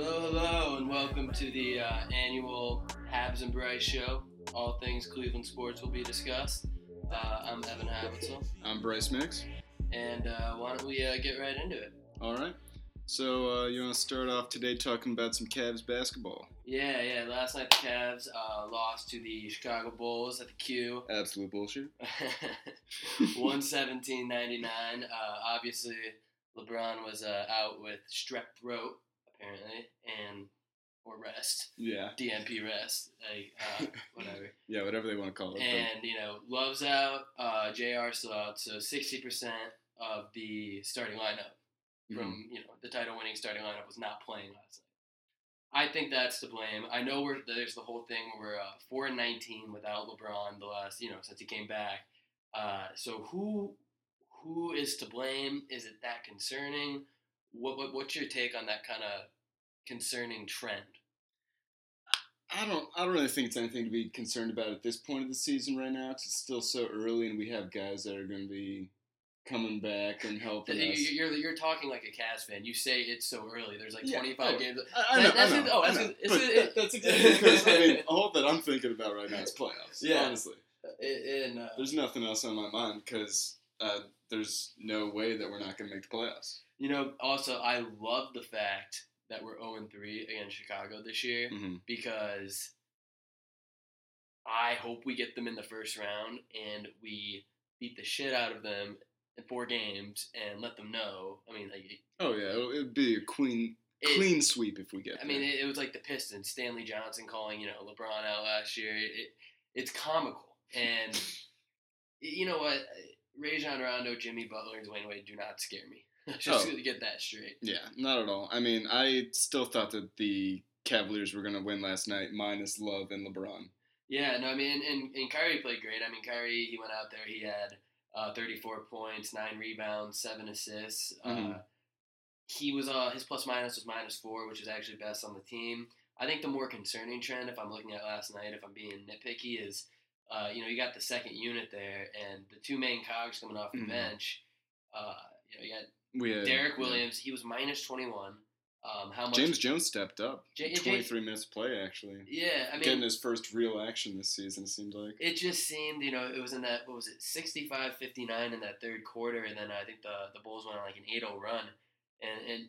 Hello, hello, and welcome to the uh, annual Habs and Bryce show. All things Cleveland sports will be discussed. Uh, I'm Evan Havitzel, I'm Bryce Mix. and uh, why don't we uh, get right into it? All right. So uh, you want to start off today talking about some Cavs basketball? Yeah, yeah. Last night the Cavs uh, lost to the Chicago Bulls at the Q, Absolute bullshit. 117.99. Uh, obviously, LeBron was uh, out with strep throat apparently, and or rest, Yeah. DNP rest, like uh, whatever. Yeah, whatever they want to call it. And you know, Love's out, uh, Jr. still out, so sixty percent of the starting lineup but- from you know the title-winning starting lineup was not playing last night. I think that's to blame. I know we're there's the whole thing where we're uh, four and nineteen without LeBron the last you know since he came back. Uh, so who who is to blame? Is it that concerning? What, what what's your take on that kind of concerning trend? I don't. I don't really think it's anything to be concerned about at this point of the season right now. 'cause it's still so early, and we have guys that are going to be coming back and helping You- us. You're, you're talking like a Cavs fan. You say it's so early. There's like Yeah, 25 oh, games. I, I know. That's I it- know, oh, I that's know. it- it's it- that- that's exactly because I mean, all that I'm thinking about right now is playoffs. Yeah. Honestly, And, uh, there's nothing else on my mind because uh, there's no way that we're not going to make the playoffs. You know, also I love the fact that we're 0 3 against Chicago this year hmm because I hope we get them in the first round and we beat the shit out of them in four games and let them know. I mean, like Oh yeah, it'll, it'd be a clean it- clean sweep if we get. I mean, it, it was like the Pistons, Stanley Johnson calling you know LeBron out last year. It, it's comical, and you know what? Rajon Rondo, Jimmy Butler, and Dwyane Wade do not scare me. Just Oh. to get that straight. yeah, not at all. I mean, I still thought that the Cavaliers were going to win last night, minus Love and LeBron. Yeah, no, I mean, and, and Kyrie played great. I mean, Kyrie, he went out there, he had uh, 34 points, nine rebounds, seven assists. Uh, Mhm. he was uh, his plus minus was minus four, which is actually best on the team. I think the more concerning trend, if I'm looking at last night, if I'm being nitpicky, is uh, you know you got the second unit there, and the two main cogs coming off the Mhm. bench. Uh, you know, you got Derrick yeah. Williams. He was minus 21. Um, how much? James Jones stepped up. Ja- James- 23 minutes play actually. Yeah, I mean, Getting his first real action this season. It seemed like. it just seemed, you know, it was in that what was it, 65-59 in that third quarter, and then I think the the Bulls went on like an 8-0 run, and and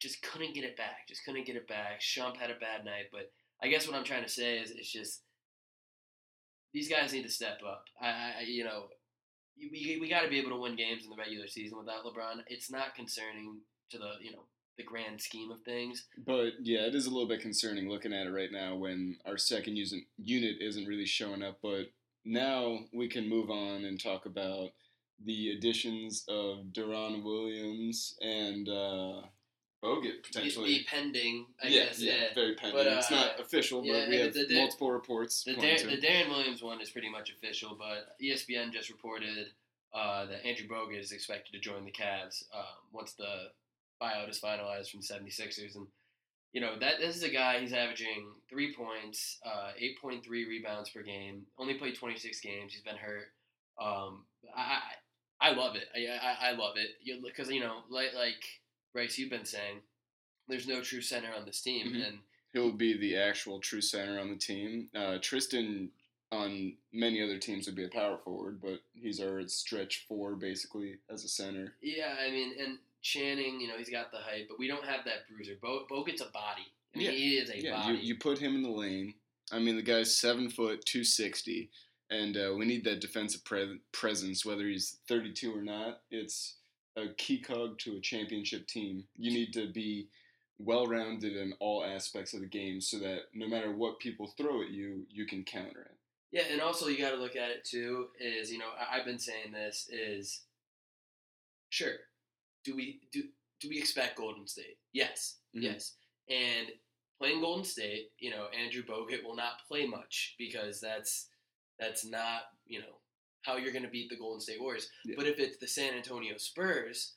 just couldn't get it back, just couldn't get it back. Shump had a bad night, but I guess what I'm trying to say is it's just these guys need to step up. I I- you know, we we got to be able to win games in the regular season without LeBron. It's not concerning to the you know the grand scheme of things. But yeah, it is a little bit concerning looking at it right now when our second unit isn't really showing up. But now we can move on and talk about the additions of Deron Williams and uh, Bogut potentially. Be pending, I yeah, guess. yeah, yeah. very pending. But, it's not uh, official, yeah, but we have multiple reports. The, Dar- the. Deron Williams one is pretty much official, but ESPN just reported uh, that Andrew Bogut is expected to join the Cavs um, once the buyout is finalized from 76ers. And, you know, that this is a guy, he's averaging three points, uh, 8.3 rebounds per game, only played 26 games, he's been hurt. Um, I, I, I love it. I, I, I love it. Because, you know, like, like Bryce, you've been saying, there's no true center on this team. Mhm. And He'll be the actual true center on the team. Uh, Tristan on many other teams would be a power forward, but he's our stretch four basically as a center. Yeah, I mean, and Channing, you know, he's got the height, but we don't have that bruiser. Bo Bo gets a body. I mean, Yeah. he is a Yeah, body. you, you put him in the lane. I mean, the guy's seven foot, two sixty, and uh, we need that defensive pre- presence. Whether he's thirty two or not, it's a key cog to a championship team. You need to be well rounded in all aspects of the game, so that no matter what people throw at you, you can counter it. yeah, and also you got to look at it too. Is you know, I've been saying this is sure. Do we do do we expect Golden State? Yes, Mhm. yes. And playing Golden State, you know, Andrew Bogut will not play much because that's that's not you know how you're going to beat the Golden State Warriors. Yeah. But if it's the San Antonio Spurs,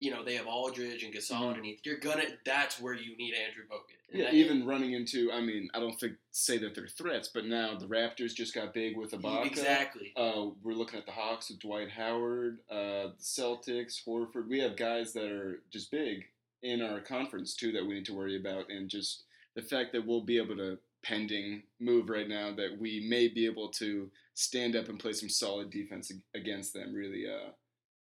you know they have Aldridge and Gasol Mhm. underneath. You're gonna. That's where you need Andrew Bogut. And Yeah, even running into, I mean, I don't think say that they're threats, but now the Raptors just got big with Ibaka. exactly. Uh, we're looking at the Hawks with Dwight Howard, uh, the Celtics, Horford. We have guys that are just big, in our conference too that we need to worry about, and just the fact that we'll be able to pending move right now that we may be able to stand up and play some solid defense against them really uh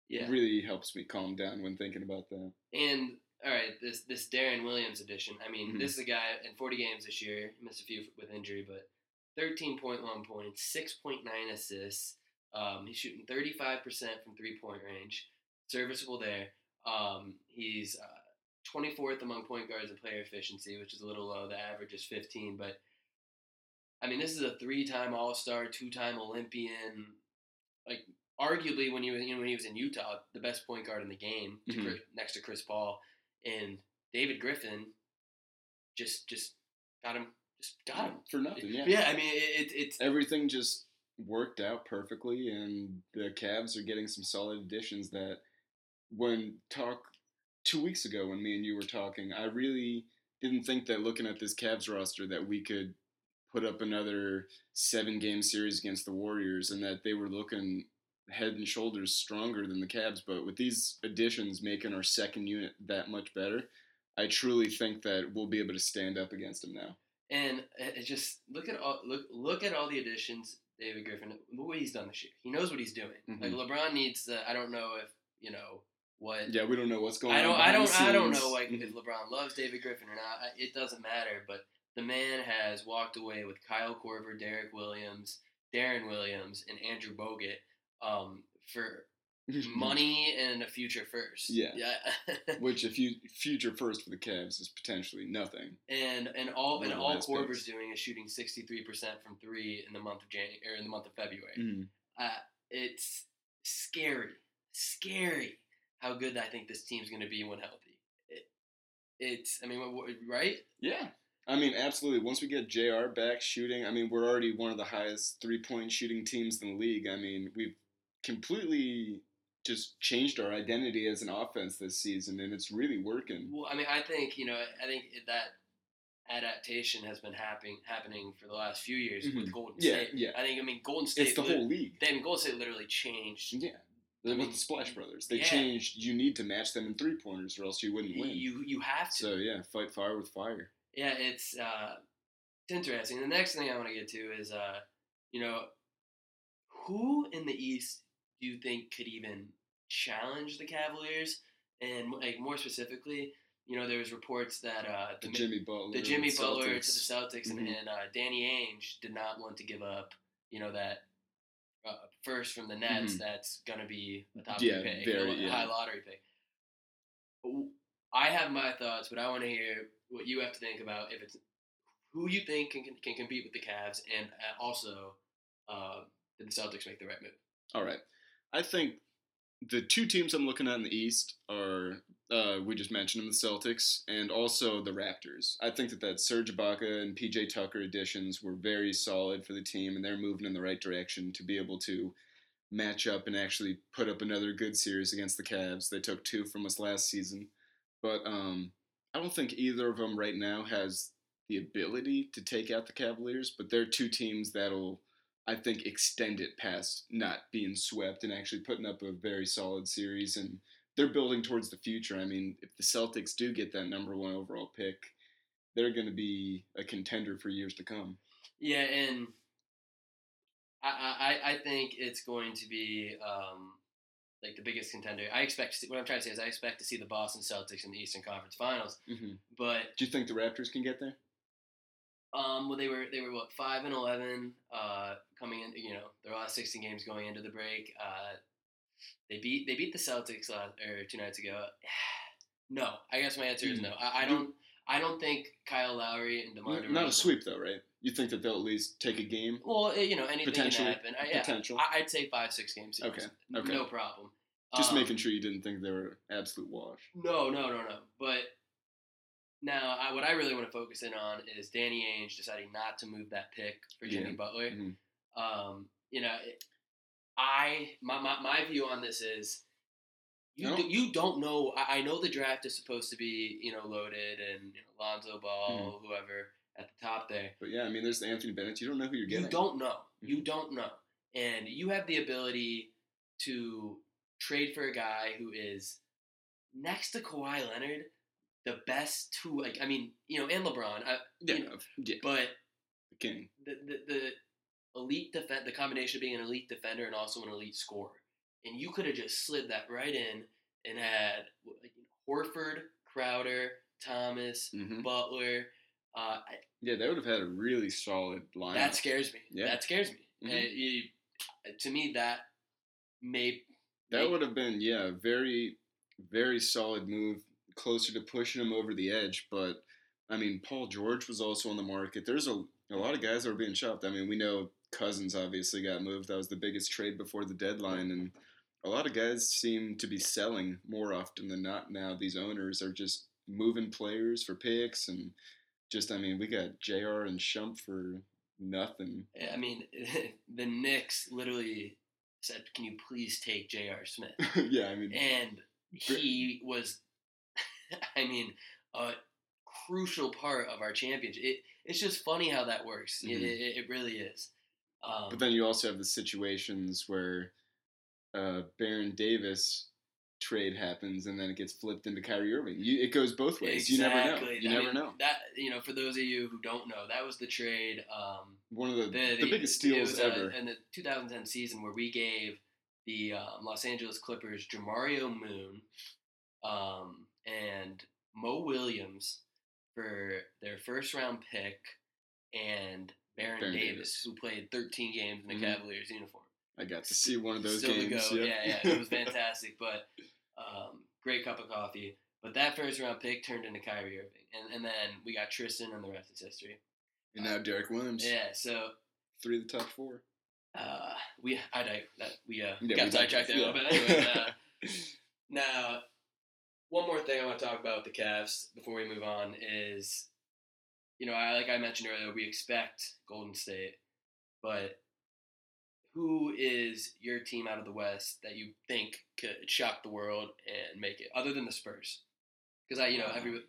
Yeah. really helps me calm down when thinking about that. And all right, this this Deron Williams edition. I mean, Mhm. this is a guy in 40 games this year. He missed a few with injury, but 13.1 points, 6.9 assists. Um, he's shooting 35% from three point range, serviceable there. Um, he's uh, 24th among point guards in player efficiency, which is a little low. The average is 15, but I mean, this is a three-time All-Star, two-time Olympian. Like, arguably, when he was you know, when he was in Utah, the best point guard in the game, to Mhm. Chris, next to Chris Paul, and David Griffin. Just, just got him. Just got him. For nothing, yeah. Yeah, I mean, it, it, it's Everything just worked out perfectly, and the Cavs are getting some solid additions. That when talk two weeks ago, when me and you were talking, I really didn't think that looking at this Cavs roster that we could put up another seven game series against the Warriors, and that they were looking head and shoulders stronger than the Cavs. But with these additions making our second unit that much better, I truly think that we'll be able to stand up against them now. And it just look at all look look at all the additions David Griffin. Look what he's done this year. He knows what he's doing. Like Mhm. LeBron needs to. I don't know if you know what. Yeah, we don't know what's going I don't. I don't. I don't know like if LeBron loves David Griffin or not. It doesn't matter. But the man has walked away with Kyle Korver, Derrick Williams, Deron Williams, and Andrew Bogut um, for money and a future first. Yeah. Yeah. Which, if you future first for the Cavs, is potentially nothing. And and all One and all Korver's picks. doing is shooting sixty three percent from three in the month of January or in the month of February. Mm. Uh, it's scary, scary how good I think this team's going to be when healthy. It, it's I mean right? Yeah. I mean, absolutely. Once we get JR back shooting, I mean, we're already one of the highest three point shooting teams in the league. I mean, we've completely just changed our identity as an offense this season, and it's really working. Well, I mean I think you know I think that adaptation has been happening happening for the last few years Mhm. with Golden Yeah, State. yeah. I think I mean Golden State. It's the whole league. Then Golden State literally changed. Yeah. I With mean, the Splash Brothers, they yeah. changed. You need to match them in three pointers, or else you wouldn't win. You you have to. So yeah, fight fire with fire. Yeah, it's uh, it's interesting. The next thing I want to get to is, uh, you know, who in the East do you think could even challenge the Cavaliers? And like more specifically, you know, there was reports that uh, The Mi- Jimmy Butler. the Jimmy Butler to the Celtics. Celtics and, and uh, Danny Ainge did not want to give up, you know, that uh, first from the Nets. Mhm. That's gonna be a top Yeah, pick, very, a yeah. high lottery pick. I have my thoughts, but I want to hear what you have to think about if it's who you think can, can, can compete with the Cavs, and uh, also uh, did the Celtics make the right move? All right. I think the two teams I'm looking at in the East are uh, we just mentioned them, the Celtics, and also the Raptors. I think that that Serge Ibaka and PJ Tucker additions were very solid for the team, and they're moving in the right direction to be able to match up and actually put up another good series against the Cavs. They took two from us last season, but um, I don't think either of them right now has the ability to take out the Cavaliers. But they're two teams that'll I think extend it past not being swept and actually putting up a very solid series and they're building towards the future. I mean, if the Celtics do get that number one overall pick, they're going to be a contender for years to come. Yeah, and I, I, I think it's going to be um, like the biggest contender. I expect to see, what I'm trying to say is I expect to see the Boston Celtics in the Eastern Conference Finals. hmm But Do you think the Raptors can get there? um, well, they were they were what five and eleven uh, coming in. You know, their last 16 games going into the break. Uh, they beat they beat the Celtics last, or two nights ago. no, I guess my answer is no. I, I don't. I don't think Kyle Lowry and DeMar Not a sweep though, right? You think that they'll at least take a game? Well, you know, anything can happen. I, yeah, Potential. I, I'd say five, six games. Okay, okay. No problem. Just Um, making sure you didn't think they were absolute wash. No, no, no, no. But now, I, what I really want to focus in on is Danny Ainge deciding not to move that pick for Jimmy Yeah. Butler. Mhm. Um, you know, it- I my, my my view on this is. You, No. do, you don't know. I, I know the draft is supposed to be you know loaded and you know, Lonzo Ball, Mm-hmm. whoever at the top there. But yeah, I mean, there's the Anthony Bennett. You don't know who you're getting. You don't know. You Mhm. don't know. And you have the ability to trade for a guy who is next to Kawhi Leonard the best two. Like I mean, you know, and LeBron. I, Yeah, you know, yeah, but the the the, elite defense, the combination of being an elite defender and also an elite scorer, and you could have just slid that right in and had like, Horford, Crowder, Thomas, hmm Butler. Uh, I, Yeah, they would have had a really solid line. that scares me. Yeah. That scares me. Mhm. And you, to me, that may That may- would have been yeah, a very very solid move, closer to pushing him over the edge. But I mean, Paul George was also on the market. There's a a lot of guys that were being shopped. I mean, we know Cousins obviously got moved. That was the biggest trade before the deadline, and a lot of guys seem to be selling more often than not now. These owners are just moving players for picks and just I mean, we got Jr. and Shump for nothing. I mean, the Knicks literally said, "Can you please take Jr. Smith?" yeah, I mean, and he was, I mean, a crucial part of our championship. It, it's just funny how that works. It, Mhm. it, it really is. Um, But then you also have the situations where uh, Baron Davis trade happens and then it gets flipped into Kyrie Irving. You, it goes both ways. You never know. You I never mean, know. That you know, for those of you who don't know, that was the trade. Um, One of the, the, the, biggest it steals uh, ever. in the 2010 season where we gave the um, Los Angeles Clippers Jamario Moon um, and Mo Williams for their first round pick and Baron, Baron Davis, Davis. who played 13 games in the Mhm. Cavaliers uniform. I got to see one of those Still to games. go. yeah. Yeah, yeah, it was fantastic. but um, great cup of coffee. But that first round pick turned into Kyrie Irving, and, and then we got Tristan, and the rest is history. and now Derrick Williams. Yeah, so Three of the top four. uh, we I dig- that we uh, Yeah, got sidetracked there yeah. bit. Anyway, uh, now one more thing I want to talk about with the Cavs before we move on is, you know, I like I mentioned earlier, we expect Golden State, but who is your team out of the West that you think could shock the world and make it, other than the Spurs? Because I, you know, every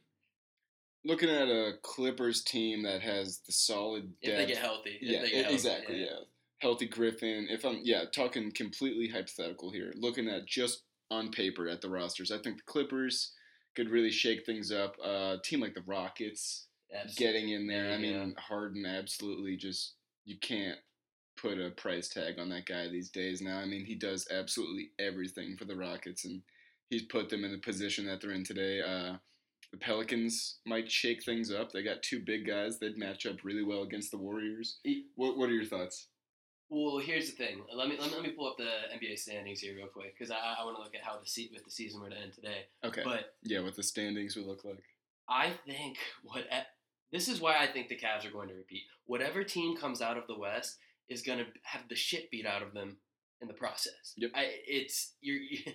Looking at a Clippers team that has the solid if depth. they get healthy, if yeah, they get healthy, exactly. Yeah. healthy Griffin. If I'm yeah talking completely hypothetical here, looking at just on paper at the rosters, I think the Clippers could really shake things up. Uh, a team like the Rockets Absolutely. getting in there. I mean, Harden absolutely just you can't put a price tag on that guy these days. Now, I mean, he does absolutely everything for the Rockets, and he's put them in the position that they're in today. Uh, the Pelicans might shake things up. They got two big guys. They'd match up really well against the Warriors. What What are your thoughts? Well, here's the thing. Let me let me, let me pull up the NBA standings here real quick because I, I want to look at how the se- with the season were to end today. Okay. But yeah, what the standings would look like. I think what this is why I think the Cavs are going to repeat. Whatever team comes out of the West is going to have the shit beat out of them in the process. Yep. I, it's you're. You,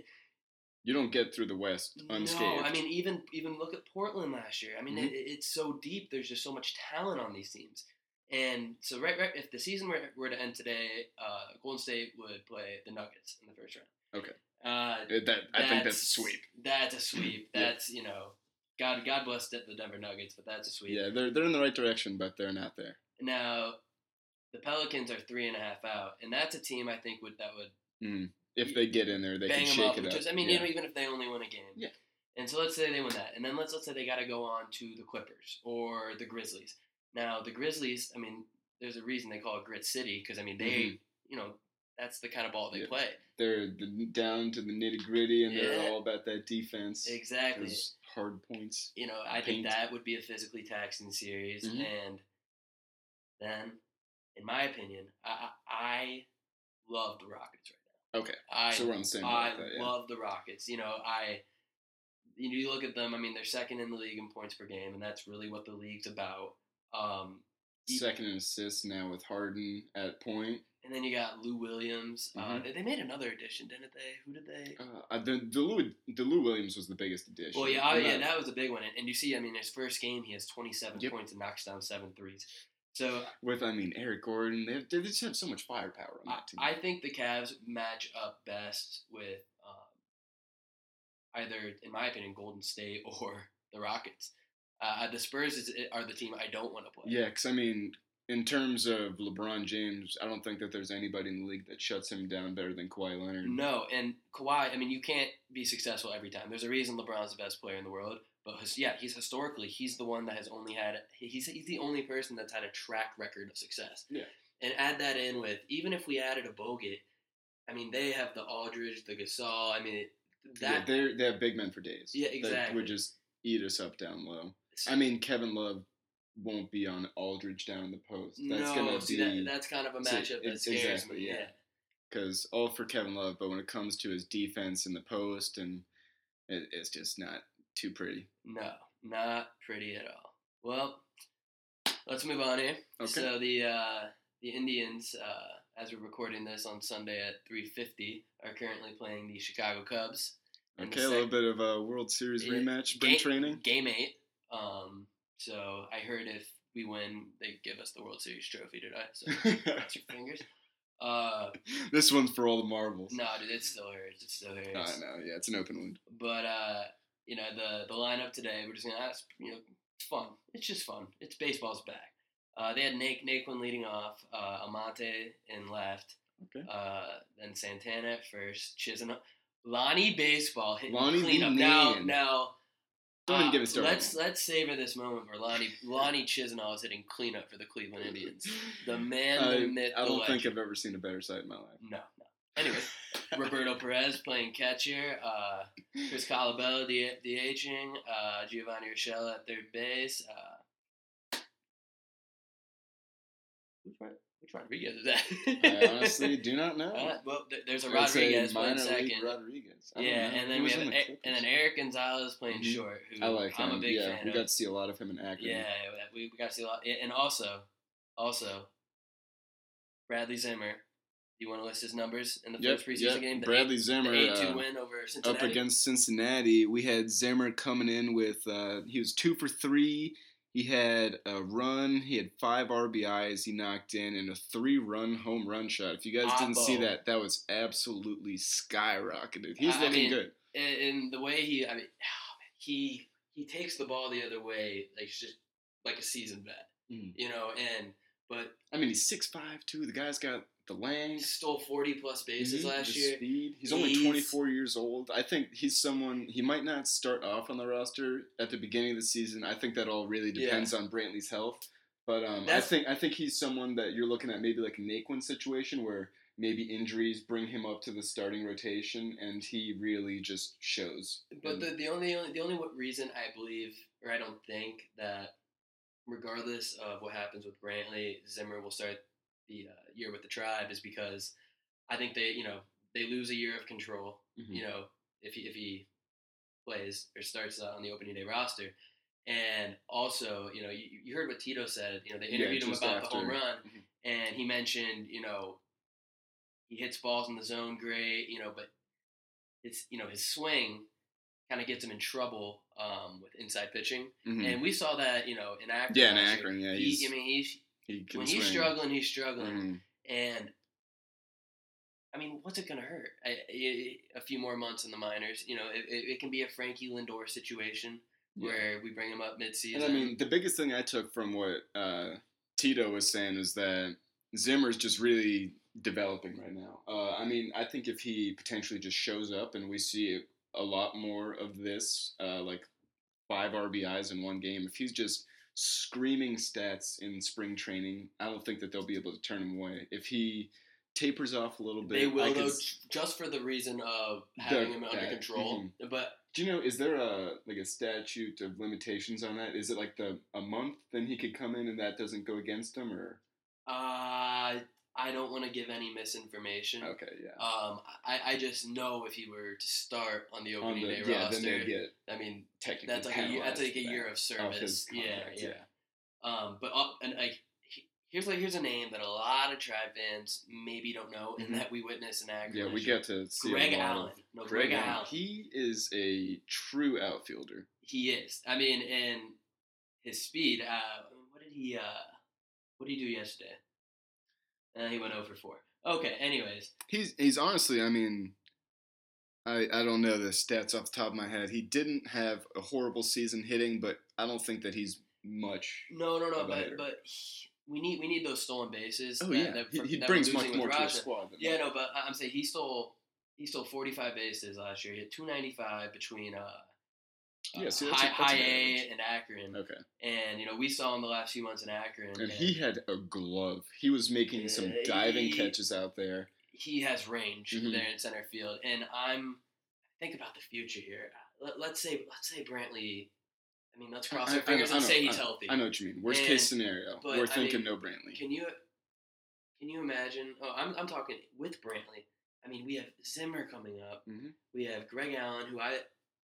You don't get through the West unscathed. No, I mean even even look at Portland last year. I mean Mhm. it, it's so deep. There's just so much talent on these teams. And so right, right if the season were, were to end today, uh, Golden State would play the Nuggets in the first round. Okay. Uh, Uh, that I think that's a sweep. That's a sweep. Yeah. That's you know, God God bless the the Denver Nuggets, but that's a sweep. Yeah, they're they're in the right direction, but they're not there. Now, the Pelicans are three and a half out, and that's a team I think would that would Mm. If they get in there, they bang can shake up. it up. Just, I mean, yeah. you know, even if they only win a game. Yeah. And so let's say they win that, and then let's let's say they got to go on to the Clippers or the Grizzlies. Now the Grizzlies, I mean, there's a reason they call it Grit City because I mean they, Mhm. you know, that's the kind of ball they Yeah. play. they're the, down to the nitty gritty, and Yeah. they're all about that defense. Exactly. Those hard points. You know, I think that would be a physically taxing series, Mhm. and then, in my opinion, I I, love the Rockets right now. Okay, I so we're on the same I that. Yeah. love the Rockets. You know, I you, know, you look at them. I mean, they're second in the league in points per game, and that's really what the league's about. Um, Second in assists now with Harden at point. and then you got Lou Williams. Uh, Mhm. they, they made another addition, didn't they? Who did they? Uh, the the Lou, the Lou Williams was the biggest addition. Well, yeah, oh, yeah, that was a big one. And, and you see, I mean, his first game, he has 27 Yep. points and knocks down seven threes. So with I mean Eric Gordon, they, have, they just have so much firepower on that team. I think the Cavs match up best with um, either, in my opinion, Golden State or the Rockets. Uh, the Spurs is, are the team I don't want to play. yeah, because I mean, in terms of LeBron James, I don't think that there's anybody in the league that shuts him down better than Kawhi Leonard. No, and Kawhi, I mean, you can't be successful every time. There's a reason LeBron's the best player in the world, But his, yeah, he's historically he's the one that has only had he's he's the only person that's had a track record of success. Yeah. And add that in with even if we added a Bogut, I mean they have the Aldridge, the Gasol. I mean it, yeah, that they're they have big men for days. Yeah, That exactly. would just eat us up down low. I mean, Kevin Love won't be on Aldridge down in the post. That's no, gonna see, be that, that's kind of a matchup that scares exactly, me. yeah. Yeah. because all for Kevin Love, but when it comes to his defense in the post, and it, it's just not too pretty. No, not pretty at all. Well, let's move on here. Okay. So the uh, the Indians, uh, as we're recording this on Sunday at 3:50, are currently playing the Chicago Cubs. Okay, a little bit of a World Series Yeah, rematch, spring game, training. Game eight. Um, so I heard if we win, they give us the World Series trophy today. So cross your fingers. Uh, this one's for all the marbles. no, dude, it still hurts. It still hurts. I know, yeah, it's an open wound. But uh, you know the the lineup today, we're just gonna ask. You know, it's fun. It's just fun. It's baseball's back. Uh, they had Nate Naquin leading off, uh, Almonte in left, Okay. uh, then Santana at first, Chisholm, Lonnie Baseball hitting Lonnie cleanup. Now, now. Don't even uh, get me. Let's let's savor this moment where Lonnie Lonnie Chisenhall is hitting cleanup for the Cleveland Indians. The man, I, the myth, I don't legend. think I've ever seen a better sight in my life. No, no. Anyways, Roberto Perez playing catcher, uh, Chris Colabello the DHing, uh, Giovanny Urshela at third base. Uh, which, Rod- which Rodriguez is that? I honestly do not know. Uh, well, th- there's a Rodriguez playing second. Rodriguez. Yeah, know. and then we have an, the and then Erik Gonzalez playing Mhm. short. Who I like I'm him. a big yeah, fan we of. got to see a lot of him in Akron. Yeah, we, we got to see a lot. And also, also, Bradley Zimmer. You want to list his numbers in the Yep, first preseason yep. game? The Bradley eight, Zimmer, eight-two uh, win over Cincinnati. up against Cincinnati. We had Zimmer coming in with uh, he was two for three. He had a run. He had five RBIs. He knocked in and a three-run home run shot. If you guys didn't see that, that was absolutely skyrocketed. He's I looking mean, good. and, the way he, I mean, oh, he he takes the ball the other way, like just like a seasoned vet, Mhm. you know. And but I mean, he's six five too. The guy's got the he stole forty plus bases Mhm, last year. Speed. He's only 24 years old. I think he's someone he might not start off on the roster at the beginning of the season. I think that all really Yeah. depends on Brantley's health. But um, I think I think he's someone that you're looking at maybe like a Naquin situation where maybe injuries bring him up to the starting rotation and he really just shows. But the, the only the only what reason I believe or I don't think that regardless of what happens with Brantley, Zimmer will start the uh, year with the tribe is because I think they you know they lose a year of control. Mhm. You know if he if he plays or starts uh, on the opening day roster. And also, you know, you, you heard what Tito said. You know, they Yeah, interviewed him just about the home after. run, Mhm. and he mentioned, you know, he hits balls in the zone great, you know, but it's you know his swing kind of gets him in trouble um, with inside pitching, Mhm. and we saw that you know in Akron. Yeah, in. Akron, yeah, He, I mean, he's he can when he's struggling, he's struggling, Mhm. and I mean, what's it gonna hurt? I, I, a few more months in the minors, you know, it, it, it can be a Frankie Lindor situation Yeah. where we bring him up midseason. And I mean, the biggest thing I took from what uh, Tito was saying is that Zimmer's just really developing right now. Uh, I mean, I think if he potentially just shows up and we see a lot more of this, uh, like five RBIs in one game, if he's just screaming stats in spring training, I don't think that they'll be able to turn him away. If he tapers off a little bit, they will though, s- just for the reason of having him under that, control. mhm. But Do you know? Is there a like a statute of limitations on that? Is it like the a month? Then he could come in and that doesn't go against him, or uh, I don't want to give any misinformation. okay, yeah. Um, I, I just know if he were to start on the On opening the, day yeah, roster, then get I mean, technically that's like a year, that's like a year of his service. Yeah, contract, yeah. Um, but uh, and like he- here's like here's a name that a lot of Tribe fans maybe don't know, and that we witness in Akron. Yeah, we get to see Greg Allen. Of, No, Greg, Greg, Allen. Allen. He is a true outfielder. He is. I mean, and his speed. Uh, what did he? Uh, what did he do yesterday? Uh, he went over four. Okay. Anyways, He's he's honestly, I mean, I I don't know the stats off the top of my head. He didn't have a horrible season hitting, but I don't think that he's much. no, no, no. But but he, we need we need those stolen bases. Oh that- yeah, that- he, he brings much more with to the squad. Than Yeah, that. no, but I'm saying he stole he stole 45 bases last year. He had 295 between uh uh, Yeah, see, that's high, a- that's high A in Akron, Okay. and you know we saw him the last few months in Akron, And he had a glove. He was making some diving he- catches out there. he has range Mhm. there in center field, and I'm think about the future here. Let, let's say let's say Brantley. I mean, let's cross I- our I- I fingers know- and say he's healthy. I know what you mean. Worst And- case scenario. but, We're thinking mean, no Brantley. Can you can you imagine? Oh, I'm I'm talking with Brantley. I mean, we have Zimmer coming up. Mhm. We have Greg Allen, who I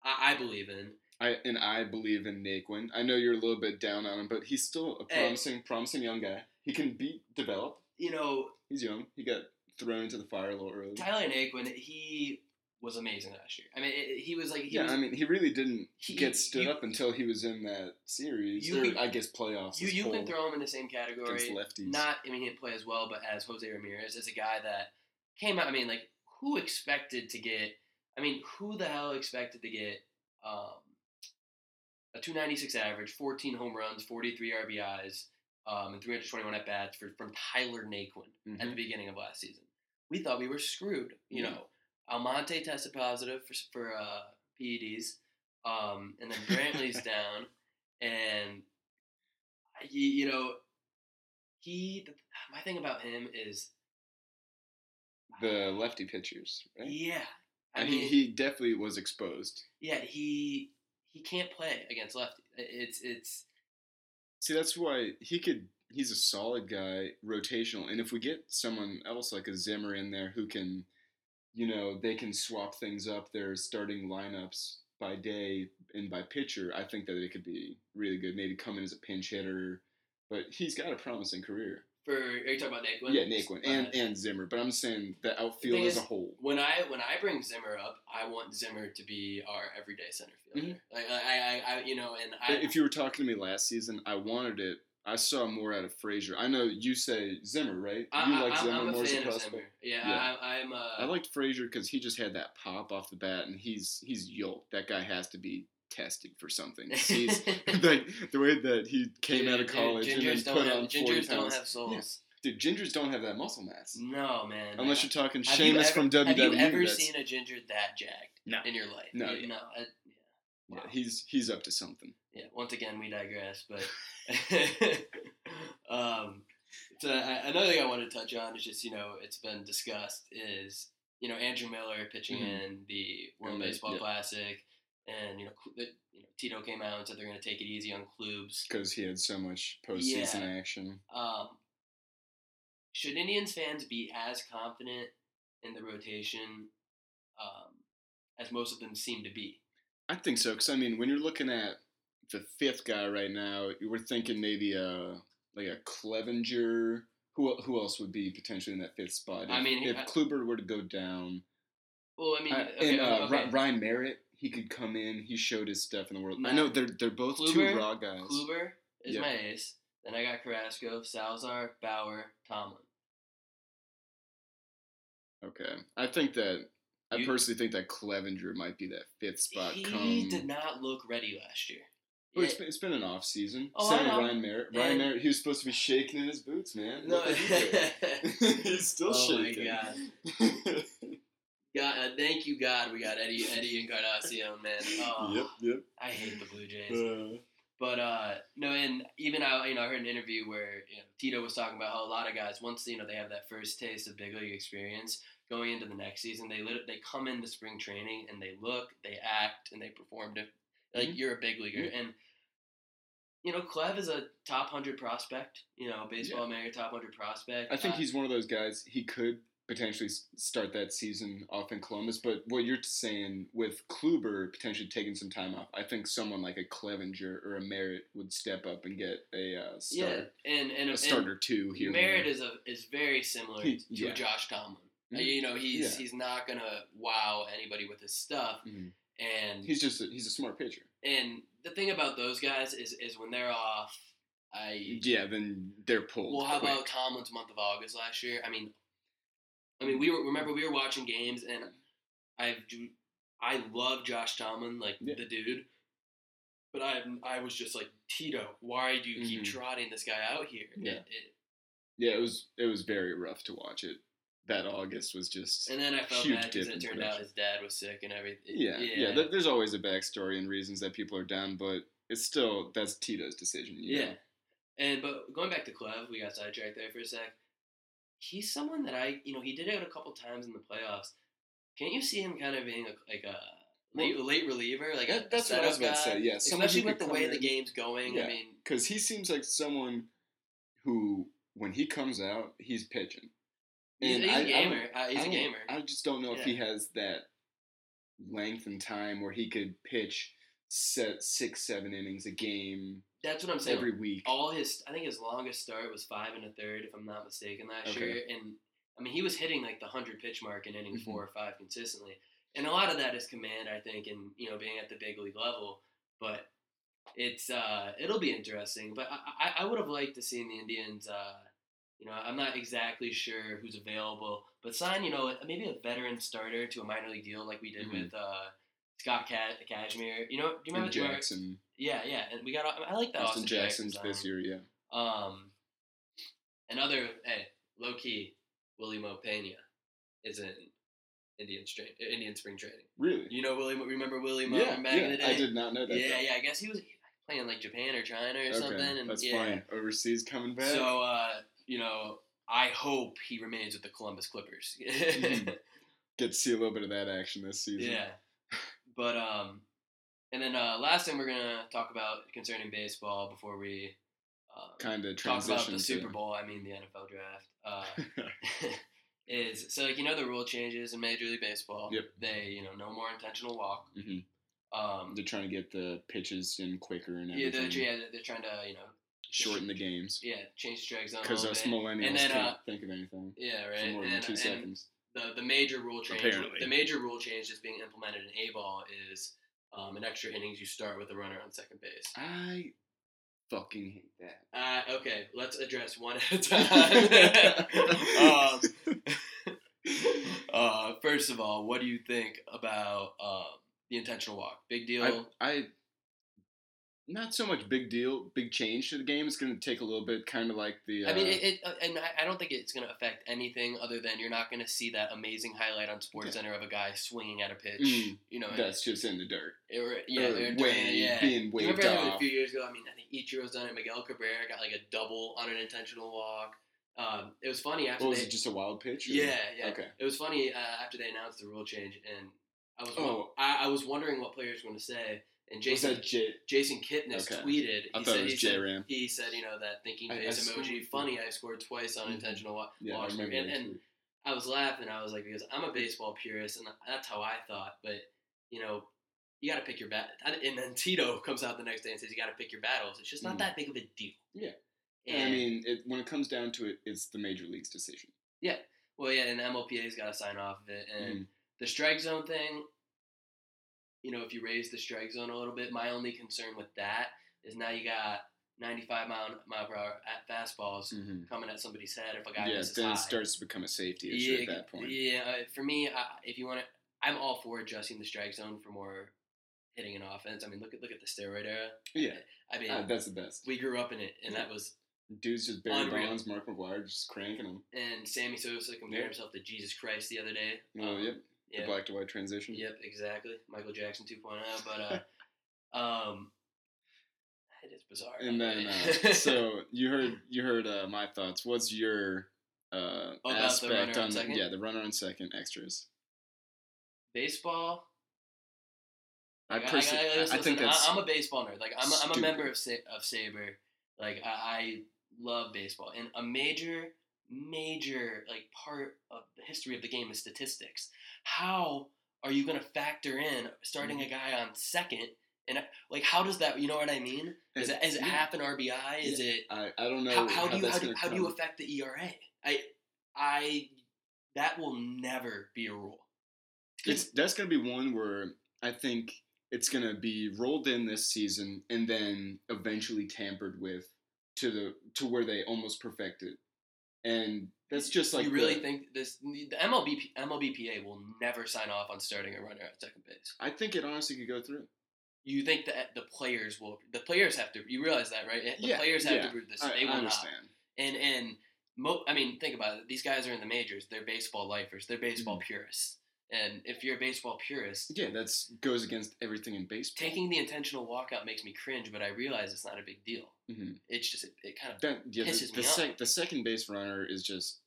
I, I believe in. I and I believe in Naquin. I know you're a little bit down on him, but he's still a Hey. promising, promising young guy. He can be developed. You know, He's young. He got thrown into the fire a little early. Tyler Naquin, he was amazing last year. I mean, it, he was like he yeah, was, I mean, he really didn't he- get stood you- up until he was in that series, You or I guess playoffs. you you whole can throw him in the same category. lefties. Not, I mean, he didn't play as well, but as Jose Ramirez, as a guy that came out. I mean, like, who expected to get? I mean, who the hell expected to get um, a 296 average, 14 home runs, 43 RBIs, um, and 321 at bats for from Tyler Naquin at the Mhm. beginning of last season? We thought we were screwed. You Yeah. know, Almonte tested positive for for uh, PEDs, um, and then Brantley's down, and he, you know, he. The, my thing about him is, the lefty pitchers, right? yeah, I and mean, he, he definitely was exposed. yeah, he he can't play against lefty. It's it's See, that's why he could. He's a solid guy, rotational, and if we get someone else like a Zimmer in there who can, you know, they can swap things up their starting lineups by day and by pitcher. I think that it could be really good. Maybe come in as a pinch hitter, but he's got a promising career. For. Are you talking about Naquin? yeah, Naquin and Uh, and Zimmer, but I'm saying the outfield as a whole. when I when I bring Zimmer up, I want Zimmer to be our everyday center fielder. Mm-hmm. Like I, I, I, you know, and I. if you were talking to me last season, I wanted it. I saw more out of Frazier. I know you say Zimmer, right? I, you like I'm, Zimmer I'm a more as a fan of prospect. Zimmer. Yeah, Yeah. I, I'm. Uh, I liked Frazier because he just had that pop off the bat, and he's he's yoked. That guy has to be tested for something. He's like the way that he came out of Dude, college and then Gingers don't put have, on forty gingers don't pounds. have souls. Dude, gingers don't have that muscle mass. No man. Unless you're talking Have you ever- from WWE. Have you ever that's- seen a ginger that jacked No. in your life? No, You- no. I, yeah. yeah, he's he's up to something. yeah. Once again, we digress. But um, so I, another thing I want to touch on is just you know it's been discussed is you know Andrew Miller pitching Mhm. in the World And the- Baseball yeah. Classic, and you know, you know Tito came out and said they're going to take it easy on Klubs. Because he had so much postseason action. Um, should Indians fans be as confident in the rotation um, as most of them seem to be? I think so, because I mean, when you're looking at the fifth guy right now, you were thinking maybe a like a Clevinger. Who who else would be potentially in that fifth spot? I mean, if I- Kluber were to go down, Well, I mean, okay, and uh, okay. Ryan Merritt, he could come in. He showed his stuff in the world. I know they're they're both Kluber- two raw guys. Kluber is Yeah. my ace. Then I got Carrasco, Salazar, Bauer, Tomlin. Okay, I think that I You- personally think that Clevinger might be that fifth spot. he come, did not look ready last year. Well, it's been, it's been an off season. Oh, Same with. Ryan Merritt. Ryan And- Merritt, he was supposed to be shaking in his boots, man. No, Look what he did. He's still shaking. Oh my. God. God, uh, thank you, God, we got Eddie, Eddie and Encarnacion, man. Oh, Yep, yep. I hate the Blue Jays. Uh, But uh, no, and even I, you know, I heard an interview where you know, Tito was talking about how a lot of guys, once you know they have that first taste of big league experience, going into the next season, they lit- they come into spring training and they look, they act, and they perform. To, like Mhm. you're a big leaguer, and you know, Clev is a top hundred prospect. You know, baseball Yeah. America top hundred prospect. I think Uh, he's one of those guys. He could potentially start that season off in Columbus, but what you're saying with Kluber potentially taking some time off, I think someone like a Clevinger or a Merritt would step up and get a uh, yeah, and and a and starter too here. Merritt is a is very similar He- to yeah. Josh Tomlin. Mhm. You know, he's Yeah. he's not gonna wow anybody with his stuff, Mhm. and He's just a, he's a smart pitcher. And the thing about those guys is is when they're off, I Yeah, then they're pulled. well, how quick. about Tomlin's month of August last year? I mean, I mean, we were remember we were watching games, and I I love Josh Tomlin, like Yeah. the dude, but I I was just like Tito, why do you keep Mhm. trotting this guy out here? Yeah. It- it- Yeah, it was it was very rough to watch it. that August was just And then I felt Huge bad because it turned out his dad was sick and everything. yeah, yeah. there- there's always a backstory and reasons that people are down, but it's still that's Tito's decision. Yeah. know? And but going back to Clev, we got sidetracked there for a sec. He's someone that I, you know, he did it a couple times in the playoffs. Can't you see him kind of being a, like a late, late reliever, like That- that's what I was about to say. Yeah, especially with the way come the game's going. Yeah. I mean, because he seems like someone who, when he comes out, he's pitching. he's, And he's I- a I gamer. uh, he's I a gamer. I just don't know if he has that length and time where he could pitch set six, seven innings a game That's what I'm saying. every week. all his I think his longest start was five and a third, if I'm not mistaken, last Okay. year. And I mean he was hitting like the hundred pitch mark in inning Mhm. four or five consistently. And a lot of that is command, I think, and you know, being at the big league level. But it's uh it'll be interesting. But I I, I would have liked to see the Indians uh you know, I'm not exactly sure who's available, but sign, you know, maybe a veteran starter to a minor league deal like we did Mhm. with uh, Scott Ca- Kazmir. You know, do you remember? and Jackson, Yeah, yeah, and we got. I like that Austin, Austin, Jackson's Jackson this year, yeah. Um, another hey, low key, Wily Mo Peña is in Indian strain, Indian spring training. Really? You know Willie? Remember Willie Mo yeah, back yeah. in the day? I did not know that. Yeah, though. yeah. I guess he was playing like Japan or China or Okay, something. And that's yeah. fine. Overseas coming back. So uh, you know, I hope he remains with the Columbus Clippers. Mhm. Get to see a little bit of that action this season. Yeah. But um and then uh last thing we're gonna talk about concerning baseball before we uh, Kind of talk transition about the Super Bowl, I mean the NFL draft. Uh is so like you know the rule changes in Major League Baseball. Yep. They, you know, no more intentional walk. Mm-hmm. Um They're trying to get the pitches in quicker and yeah, they're, yeah, they're trying to, you know, Shorten the games. yeah, change the strike zone Because us bit. millennials And then, can't uh, think of anything Yeah, for right. more than and, two and seconds. The the major rule change Apparently. the major rule change that's being implemented in A ball is um, in extra innings you start with a runner on second base. I fucking hate that. Uh, okay, let's address one at a time. um, uh, first of all, what do you think about um, the intentional walk? Big deal. I, I not so much big deal, big change to the game. It's going to take a little bit, kind of like the. Uh, I mean, it, it uh, and I, I don't think it's going to affect anything other than you're not going to see that amazing highlight on Sports Yeah. Center of a guy swinging at a pitch. Mm, you know, that's just in the dirt. It, were- yeah, Or they're way- doing it, yeah. being waved remember a few years ago? I mean, I think Ichiro's done it. Miguel Cabrera got like a double on an intentional walk. Um, it was funny after What was they. it? Just a wild pitch? or- yeah, yeah. Okay. It was funny uh, after they announced the rule change, and I was Oh. I, I was wondering what players were going to say. And Jason J? Jason Kipnis Okay. tweeted. I He thought said, it was he J-Ram. he said, you know, that thinking face emoji. Funny, I scored twice on Mhm. intentional wa- Yeah, I and, and. I was laughing. I was like, because I'm a baseball purist, and that's how I thought. But you know, you got to pick your bat. And then Tito comes out the next day and says, you got to pick your battles. It's just not Mhm. that big of a deal. Yeah. And, I mean, it, when it comes down to it, it's the major league's decision. Yeah. Well, yeah, and MLBPA's got to sign off of it. And Mhm. the strike zone thing, you know, if you raise the strike zone a little bit, my only concern with that is now you got 95 mile mile per hour at fastballs Mhm. coming at somebody's head. If a guy Yeah, then high. it starts to become a safety issue at that point. Yeah, uh, for me, I, if you want to, I'm all for adjusting the strike zone for more hitting and offense. I mean, look at look at the steroid era. Yeah, I mean, uh, that's the best. we grew up in it, and Yeah. that was. Dudes just Barry Unreal. Bonds, Mark McGwire just cranking them. And Sammy Sosa compared Yeah. himself to Jesus Christ the other day. Oh, Um, yep. The black to white transition. Yep, exactly. Michael Jackson 2.0. But uh, um, it is bizarre. And then, uh, so you heard you heard uh, my thoughts. What's your uh, Oh, about the aspect on second? yeah the runner on second extras? baseball. I Like, perse- I, I, listen, think that's I, am a baseball nerd. Like I'm, a, I'm a member of Sa- of SABR. Like I, I love baseball, and a major, major like part of the history of the game is statistics. How are you going to factor in starting Mm-hmm. a guy on second? And like, how does that? You know what I mean? Is it, is it Yeah. half an RBI? Is it I, I don't know how, how do you how do, how do you affect the ERA? I I that will never be a rule. It's that's gonna be one where I think it's gonna be rolled in this season and then eventually tampered with to the to where they almost perfect it, and that's just like you really the- think this the MLB MLBPA will never sign off on starting a runner at second base? I think it honestly could go through. You think that the players will? The players have to. You realize that, right? The Yeah, players have yeah. to prove this. I, they I will not. understand. And and mo- I mean, think about it. These guys are in the majors. They're baseball lifers. They're baseball mm-hmm. purists. And if you're a baseball purist, Yeah, that's goes against everything in baseball. taking the intentional walkout makes me cringe. But I realize it's not a big deal. Mhm. It's just it, it kind of that yeah, the, pisses the, me sec- off. the second base runner is just.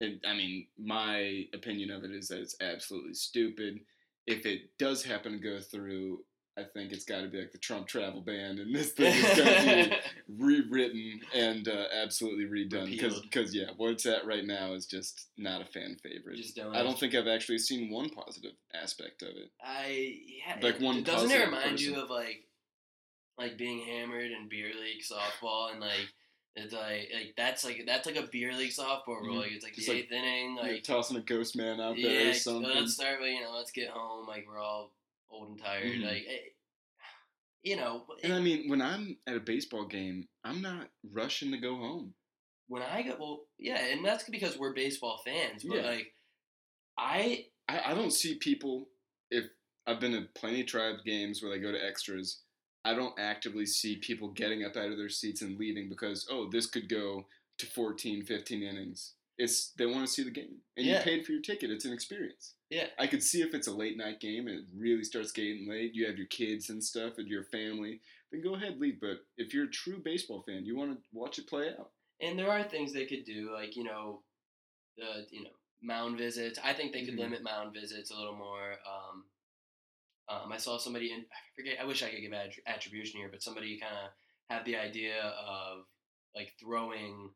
It, I mean, my opinion of it is that it's absolutely stupid. If it does happen to go through, I think it's got to be like the Trump travel ban, and this thing is going to be rewritten and uh, absolutely redone because Repealed. yeah, where it's at right now is just not a fan favorite. just don't. I don't think I've actually seen one positive aspect of it. I yeah. Like it- one doesn't it remind you of like like being hammered in beer league softball and like it's like like that's like that's like a beer league softball rule. Mhm. Like it's like Just the like- eighth inning. You're Like tossing a ghost man out there yeah, or something. let's start with you know let's get home. Like we're all old and tired. Mhm. Like it, you know. And I mean, when I'm at a baseball game, I'm not rushing to go home. when I go well yeah, and that's because we're baseball fans. But Yeah. like I I, I don't see people if I've been to plenty of tribes games where they go to extras. I don't actively see people getting up out of their seats and leaving because oh this could go to 14, 15 innings. It's they want to see the game and Yeah. you paid for your ticket. It's an experience. Yeah. I could see if it's a late night game and it really starts getting late. You have your kids and stuff and your family. Then go ahead leave. But if you're a true baseball fan, you want to watch it play out. and there are things they could do like you know the you know mound visits i think they could Mhm. limit mound visits a little more um, um, i saw somebody in i forget i wish i could give att- attribution here but somebody kind of had the idea of like throwing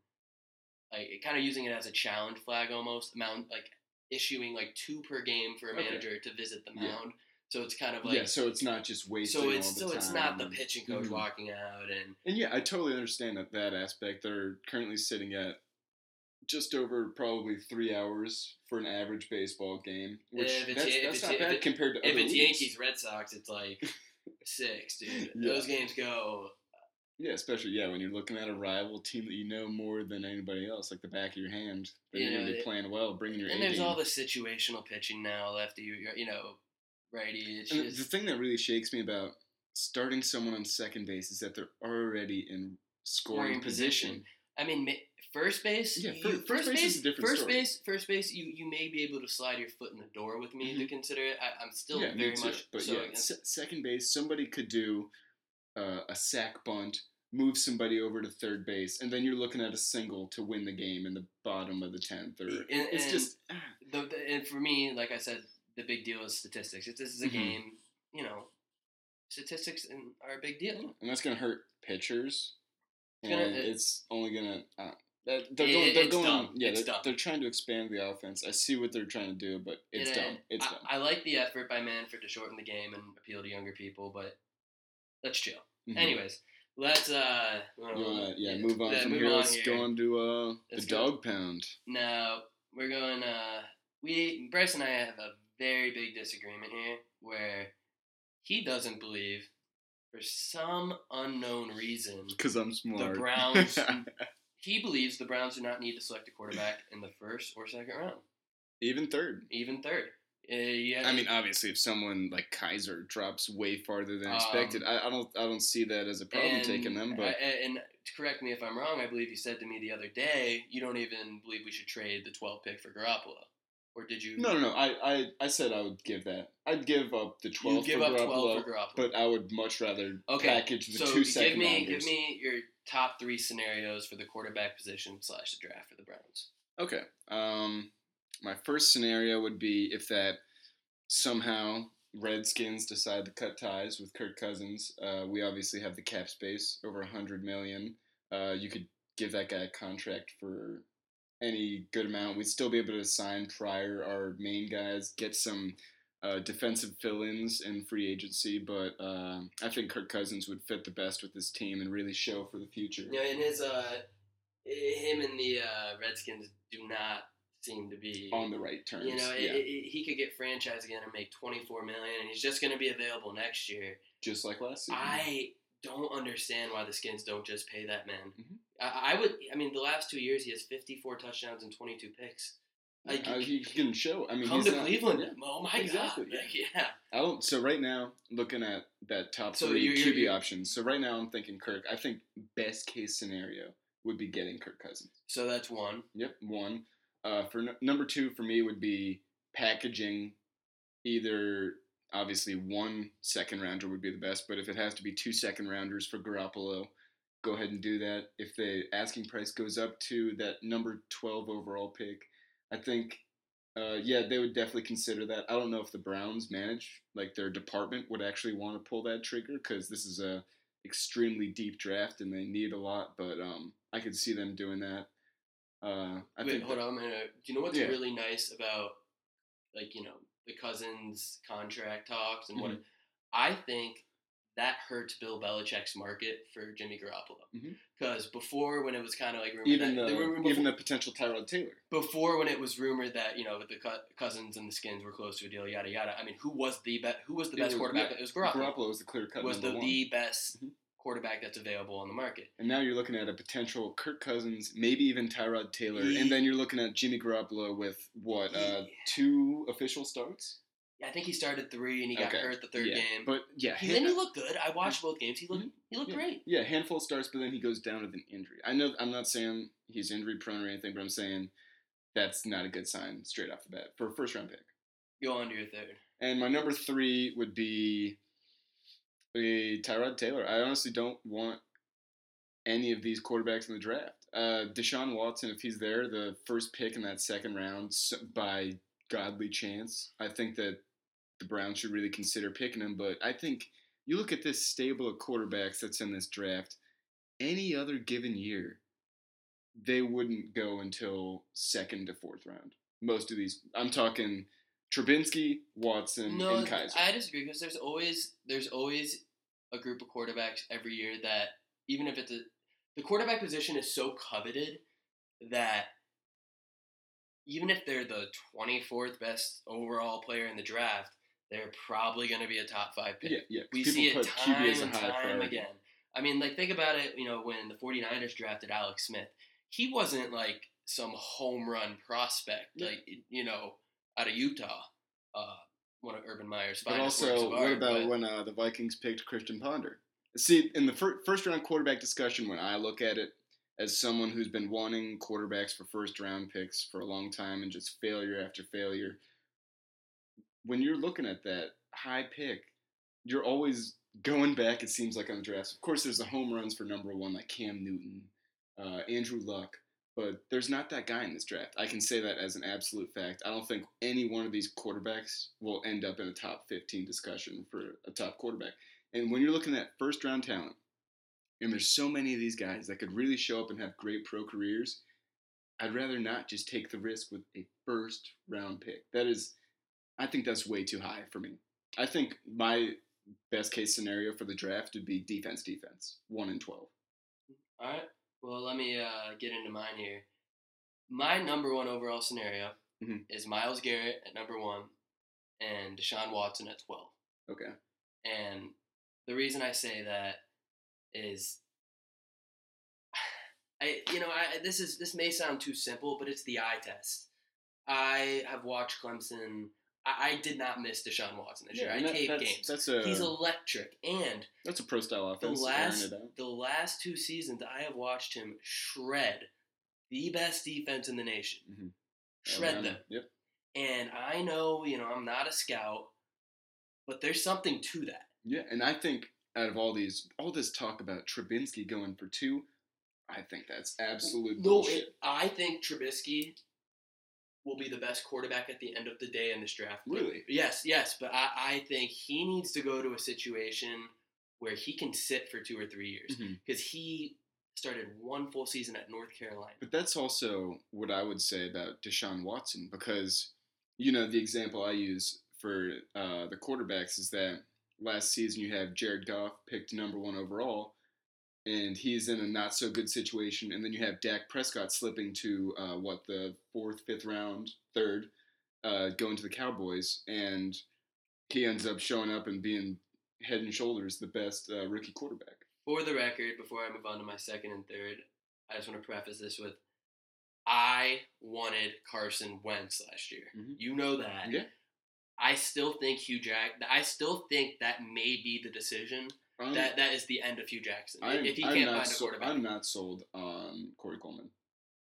like kind of using it as a challenge flag almost mound like issuing like two per game for a Okay. manager to visit the Yeah. mound so it's kind of like yeah, so it's not just wasting. so it's so it's not the pitching coach Mhm. walking out and And yeah, I totally understand that that aspect. They're currently sitting at just over probably three hours for an average baseball game, which If it's- that's, if that's not if bad it- compared to if other it's leagues. yankees red sox it's like six dude Yeah. those games go Yeah, especially yeah when you're looking at a rival team that you know more than anybody else, like the back of your hand. Then Yeah, you're gonna be playing well, bringing your. and there's game. all the situational pitching now, lefty, you you know, righty. It's And the thing that really shakes me about starting someone on second base is that they're already in scoring position. position. I mean, first base. Yeah, you- fir- first base is a different First story. base, first base. You you may be able to slide your foot in the door with me to consider it. I, I'm still Mm-hmm. yeah, very too. much But so yeah, against. se- second base, somebody could do uh, a sack bunt, move somebody over to third base, and then you're looking at a single to win the game in the bottom of the tenth. Or And- it's and- just ah, The, the, and for me, like I said, the big deal is statistics. If this is a Mhm. game, you know, statistics are a big deal. and that's gonna hurt pitchers. It's And gonna- it- it's only gonna. Uh, they're It- going. They're going. dumb. Yeah, they're, they're trying to expand the offense. I see what they're trying to do, but it's And, dumb. It's I, dumb. I like the effort by Manfred to shorten the game and appeal to younger people, but let's chill. Mhm. Anyways, let's uh, wanna, yeah, move on yeah, from move here. on Let's here. go on to uh, the go. dog pound. Now we're going. Uh, we Bryce and I have a very big disagreement here, where he doesn't believe, for some unknown reason, Because I'm smart. the Browns. he believes the Browns do not need to select a quarterback in the first or second round, Even third. even third. Uh, yeah, I mean, obviously, if someone like Kizer drops way farther than Um, expected, I, I don't, I don't see that as a problem and, taking them. But and correct me if I'm wrong. I believe you said to me the other day you don't even believe we should trade the 12 pick for Garoppolo, or did you? no, no, no. I, I, I said I would give that. I'd give up the you twelve give for up 12 for Garoppolo. but I would much rather Okay, package the so two give me rounders. give me your top three scenarios for the quarterback position slash the draft for the Browns. Okay. Um, my first scenario would be if that somehow Redskins decide to cut ties with Kirk Cousins. Uh, we obviously have the cap space over a hundred million. Uh, you could give that guy a contract for any good amount. We'd still be able to sign prior our main guys, get some uh, defensive fill-ins in free agency. But uh, I think Kirk Cousins would fit the best with this team and really show for the future. Yeah, and his uh, him and the uh, Redskins do not seem to be On the right terms, You know, yeah. it, it- he could get franchised again and make 24 million, and he's just going to be available next year. just like last season. I don't understand why the Skins don't just pay that man. Mhm. I, I would. I mean, the last two years he has 54 touchdowns and 22 picks. Like, Uh, he, can show. I mean, come he's to not- Cleveland. yeah. Oh my Exactly, god. Yeah. I don't. So right now, looking at that top So three you're- QB you're- options. So right now, I'm thinking Kirk. I think best case scenario would be getting Kirk Cousins. So that's one. Yep, one. Uh, for n- number two for me would be packaging either obviously one second rounder would be the best, but if it has to be two second rounders for Garoppolo, go ahead and do that. If the asking price goes up to that number 12 overall pick, I think, uh, yeah, they would definitely consider that. I don't know if the Browns manage, like their department would actually want to pull that trigger because this is a extremely deep draft and they need a lot, but um, I could see them doing that. Uh, I Wait, think hold that- on. Gonna, do you know what's Yeah. really nice about, like, you know, the Cousins contract talks and what? Mhm. I think that hurts Bill Belichick's market for Jimmy Garoppolo because before when it was kind of like rumored even that, the, rumor even the potential Tyrod Taylor. before when it was rumored that you know the Cousins and the Skins were close to a deal, yada yada. I mean, who was the best? Who was the It best was- quarterback? yeah, It was Garoppolo. Garoppolo was the clear cut was the, the best Mhm. Quarterback that's available on the market. And now you're looking at a potential Kirk Cousins, maybe even Tyrod Taylor, and then you're looking at Jimmy Garoppolo with what uh, two official starts. Yeah, I think he started three and he got Okay. hurt the third yeah. game. But yeah, He, then he looked good. I watched both games. He looked he looked great. yeah, handful of starts, but then he goes down with an injury. I know I'm not saying he's injury prone or anything, but I'm saying that's not a good sign straight off the bat for a first round pick. Go on to your third. And my number three would be Tyrod Taylor. I honestly don't want any of these quarterbacks in the draft. Uh, Deshaun Watson, if he's there, the first pick in that second round by godly chance, I think that the Browns should really consider picking him. But I think you look at this stable of quarterbacks that's in this draft, any other given year, they wouldn't go until second to fourth round. Most of these, I'm talking Trubinsky, Watson, No, and Kizer. I disagree because there's always there's always a group of quarterbacks every year that even if it's a the quarterback position is so coveted that even if they're the 24th best overall player in the draft, they're probably going to be a top five pick. yeah, yeah. We people see it time QB as a and time priority. again. I mean, like, think about it, you know, when the 49ers drafted Alex Smith, he wasn't like some home run prospect, Yeah. like, you know, out of Utah. Uh, one of Urban Meyer's But also, what art, about but- when uh, the Vikings picked Christian Ponder? See, in the fir- first round quarterback discussion, when I look at it as someone who's been wanting quarterbacks for first round picks for a long time and just failure after failure, when you're looking at that high pick, you're always going back, it seems like, on the drafts. Of course, there's the home runs for number one, like Cam Newton, uh, Andrew Luck, but there's not that guy in this draft. I can say that as an absolute fact. I don't think any one of these quarterbacks will end up in a top 15 discussion for a top quarterback. And when you're looking at first round talent, and there's so many of these guys that could really show up and have great pro careers, I'd rather not just take the risk with a first round pick. That is, I think that's way too high for me. I think my best case scenario for the draft would be defense, defense, 1 and 12. All right. Well, let me uh, get into mine here. My number one overall scenario Mhm. is Myles Garrett at number one and Deshaun Watson at 12. Okay. And the reason I say that is I you know, I this is this may sound too simple, but it's the eye test. I have watched Clemson. I, I did not miss Deshaun Watson this year. I that- taped that's, games. That's a, He's electric. And that's a pro style offense. the last airing it out. the last two seasons I have watched him shred the best defense in the nation. Mhm. Shred Around- them. Yep. And I know, you know, I'm not a scout, but there's something to that. Yeah, and I think out of all these, all this talk about Trubinsky going for two, I think that's absolute No, bullshit. it, I think Trubisky will be the best quarterback at the end of the day in this draft. Really? Yes, yes, but I, I think he needs to go to a situation where he can sit for two or three years because he started one full season at North Carolina. But that's also what I would say about Deshaun Watson because, you know, the example I use for uh, the quarterbacks is that last season you have Jared Goff picked number one overall, and he's in a not so good situation, and then you have Dak Prescott slipping to uh, what the fourth, fifth round, third, uh, going to the Cowboys, and he ends up showing up and being head and shoulders the best uh, rookie quarterback. For the record, before I move on to my second and third, I just want to preface this with I wanted Carson Wentz last year. Mhm. You know that. Yeah. I still think Hue Jack. I still think that may be the decision. I'm, that that is the end of Hue Jackson. I'm, if he I'm can't find a so- quarterback. I'm not sold on Corey Coleman.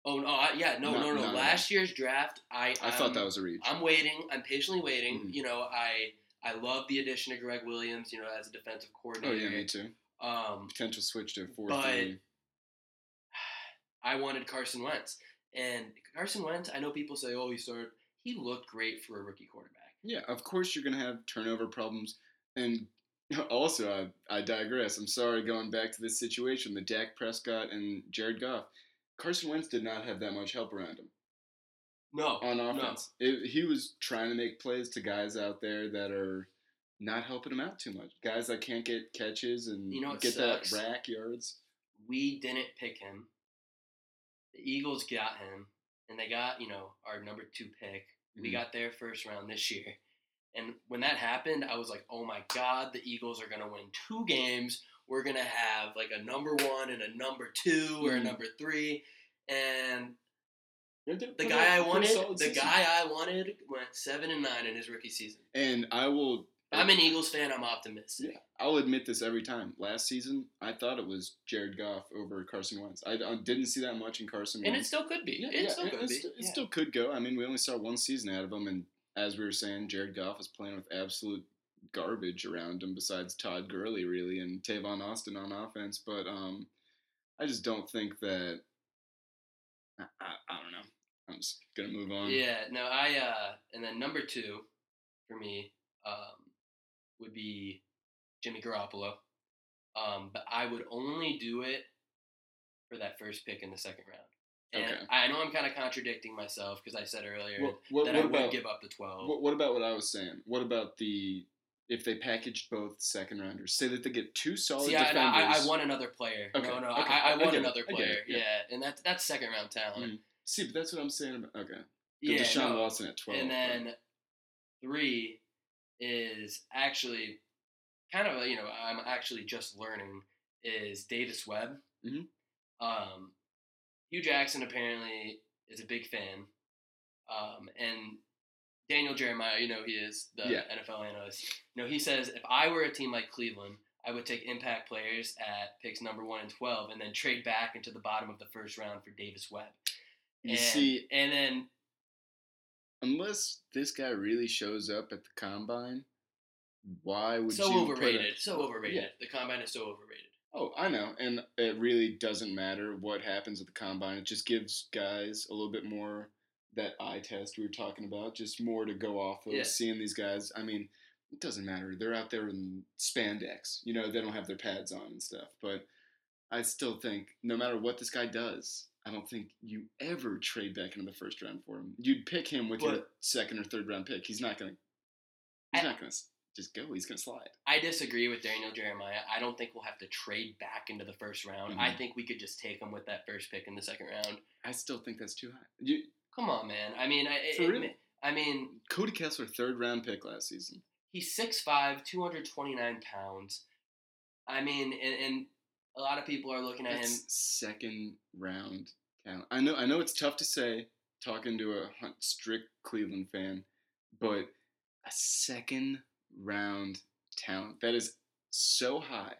oh no, I, yeah, no, Not- no, no. Last year's draft, I I thought that was a reach. I'm waiting. I'm patiently waiting. Mhm. You know, I I love the addition of Gregg Williams. You know, as a defensive coordinator. oh yeah, me too. Um, Potential switch to four But- three. I wanted Carson Wentz, and Carson Wentz. I know people say, "Oh, he started." He looked great for a rookie quarterback. Yeah, of course you're gonna have turnover problems, and also I, I digress. I'm sorry, going back to this situation, the Dak Prescott and Jared Goff. Carson Wentz did not have that much help around him No, on no. offense. It, he was trying to make plays to guys out there that are not helping him out too much. Guys that can't get catches and You know get sucks? that rack yards. we didn't pick him. The Eagles got him, and they got you know our number two pick. We Mhm. got their first round this year, and when that happened, I was like, "Oh my God, the Eagles are gonna win two games. We're gonna have like a number one and a number two or a Mhm. number three. And the guy I wanted, the season. guy I wanted, went seven and nine in his rookie season. And I will. I'm an Eagles fan. I'm optimistic. Yeah, I'll admit this every time. Last season, I thought it was Jared Goff over Carson Wentz. I, I didn't see that much in Carson And it still could be. yeah, it yeah, still could it be. still, it Yeah. still could go. I mean, we only saw one season out of him, and as we were saying, Jared Goff is playing with absolute garbage around him, besides Todd Gurley, really, and Tavon Austin on offense. But um, I just don't think that. I, I, I don't know. I'm just gonna move on. Yeah, no, I uh and then number two for me um would be Jimmy Garoppolo. Um, but I would only do it for that first pick in the second round. And Okay. I know I'm kind of contradicting myself because I said earlier What, what, that what I would give up the 12. What, what about what I was saying? What about the if they packaged both second rounders? Say that they get two solid See, I, defenders. I, I want another player. Okay, No, no, okay, I, I I want get another I player. yeah. yeah. and that's that's second round talent. Mm. See, but that's what I'm saying about. Okay, Yeah, Deshaun no. Watson at twelve. And but- then three is actually kind of a, you know I'm actually just learning is Davis Webb. Mhm. Um, Hue Jackson apparently is a big fan, um, and Daniel Jeremiah, you know he is the Yeah. NFL analyst. You know he says if I were a team like Cleveland. I would take impact players at picks number one and twelve, and then trade back into the bottom of the first round for Davis Webb. you and, see, and then unless this guy really shows up at the combine, why would so you put a- overrated. so overrated. Yeah. The combine is so overrated. Oh, I know, and it really doesn't matter what happens at the combine. It just gives guys a little bit more that eye test we were talking about, just more to go off of. Yeah. Seeing these guys, I mean, it doesn't matter. They're out there in spandex, you know, they don't have their pads on and stuff. But I still think, no matter what this guy does, I don't think you ever trade back into the first round for him. You'd pick him with your second or third round pick. He's not gonna. He's I- not gonna just go. He's gonna slide. I disagree with Daniel Jeremiah. I don't think we'll have to trade back into the first round. I Mhm. think we could just take him with that first pick in the second round. I still think that's too high. You, Come on, man. I mean, I, it- real? I mean, Cody Kessler, third round pick last season. he's 6'5", 229 pounds. I mean, and, and a lot of people are looking at him. Second round talent. I know. I know it's tough to say talking to a strict Cleveland fan, but a second round talent that is so high.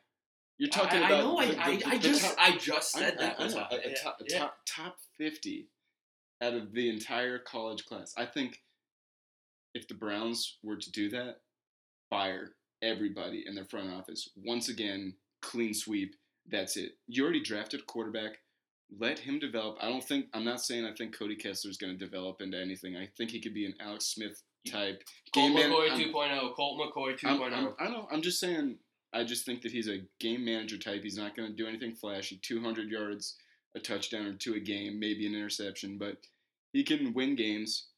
You're talking I, about. I know. I, the- the- I, I the just top- I just said I- that I was know, high. a, a Yeah, top, yeah. top top fifty out of the entire college class. I think if the Browns were to do that, fire everybody in their front office once again, clean sweep. That's it. You already drafted a quarterback. Let him develop. I don't think. I'm not saying I think Cody Kessler is going to develop into anything. I think he could be an Alex Smith type Colt man- McCoy I'm- 2.0. Colt McCoy I'm- 2.0. I'm- oh. I know. I'm just saying. I just think that he's a game manager type. He's not going to do anything flashy. 200 yards, a touchdown or two a game, maybe an interception, but he can win games.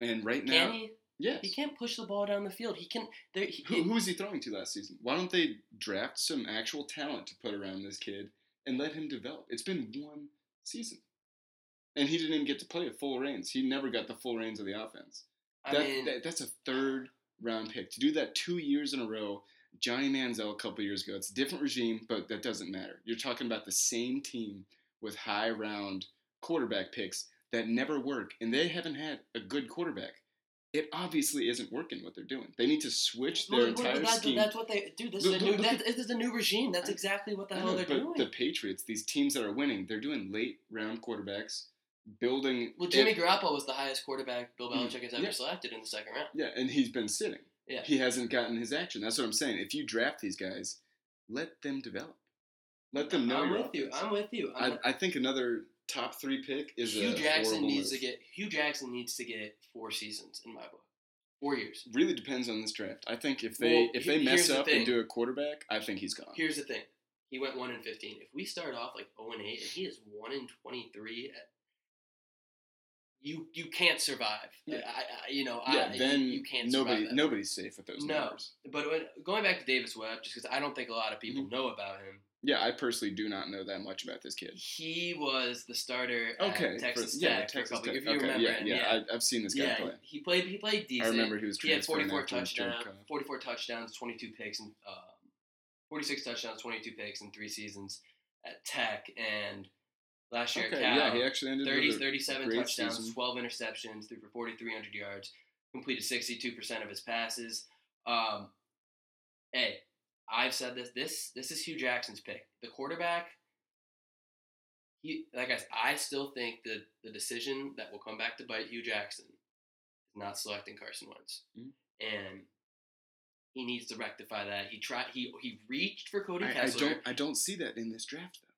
And right now, he? yes. He can't push the ball down the field. He can. There. He, Who, who was he throwing to last season? Why don't they draft some actual talent to put around this kid and let him develop? It's been one season, and he didn't even get to play at full reins. He never got the full reins of the offense. I That, mean, that- that's a third round pick to do that two years in a row. Johnny Manziel a couple years ago. It's a different regime, but that doesn't matter. You're talking about the same team with high round quarterback picks that never work, and they haven't had a good quarterback. it obviously isn't working what they're doing. They need to switch their entire that's, scheme. that's what they do. This Look- is a new. That, this is a new regime. That's exactly what the I hell know, they're but doing. the Patriots, these teams that are winning, they're doing late round quarterbacks, building. well, Jimmy it- Garoppolo was the highest quarterback Bill Mm, Belichick has ever yeah. selected in the second round. yeah, and he's been sitting. Yeah. He hasn't gotten his action. That's what I'm saying. If you draft these guys, let them develop. Let them know. I'm with you. I'm with you. I'm I, I think another top three pick is Hue Jackson needs move. to get Hue Jackson needs to get four seasons in my book, four years. Really depends on this draft. I think if they Well, if they mess here's the up and do a quarterback, I think he's gone. Here's the thing: he went one in fifteen. If we start off like zero and eight, and he is one in twenty three, you you can't survive. Yeah. I, I you know yeah, I, then you, you can't nobody nobody's safe with those No. numbers. But when, going back to Davis Webb, just because I don't think a lot of people Mm-hmm. know about him, Yeah, I personally do not know that much about this kid. he was the starter at Okay, Texas for, Tech yeah, a Texas. Tech. If you okay, remember yeah, him, yeah, yeah, I, I've seen this guy yeah, play. he played. He played decent. I remember he was He had 44 touchdowns, 44 touchdowns, 22 picks, and um, 46 touchdowns, 22 picks in three seasons at Tech. And last year Okay, at Cal, yeah, he actually ended 30, with a 37 great touchdowns, season. 12 interceptions, threw for 4,300 yards, completed 62% of his passes. Um, hey, I've said this. This this is Hue Jackson's pick. The quarterback. He, like I, said, I still think that the decision that will come back to bite Hue Jackson is not selecting Carson Wentz, Mhm. and he needs to rectify that. He tried. He he reached for Cody I, I don't I don't see that in this draft though.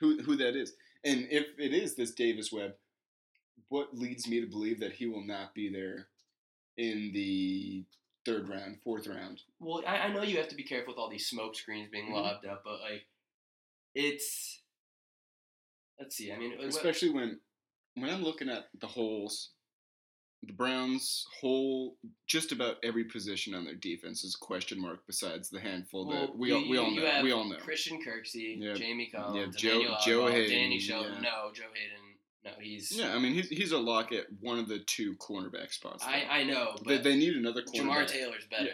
Who who that is? And if it is this Davis Webb, what leads me to believe that he will not be there in the third round, fourth round? Well, I, I know you have to be careful with all these smoke screens being Mhm. lobbed up, but like, it's. Let's see. I mean, what- Especially when when I'm looking at the holes, the Browns' whole just about every position on their defense is a question mark. Besides the handful well, that we you- all, we all know. We all know. Christian Kirksey, Yeah. Jamie Collins, Joe- Emmanuel Joe Haden, Danny Shelton. yeah. No, Joe Haden. No, he's. Yeah, I mean he's he's a lock at one of the two cornerback spots. I, though. I know, but they need another cornerback. Jamar Taylor's better.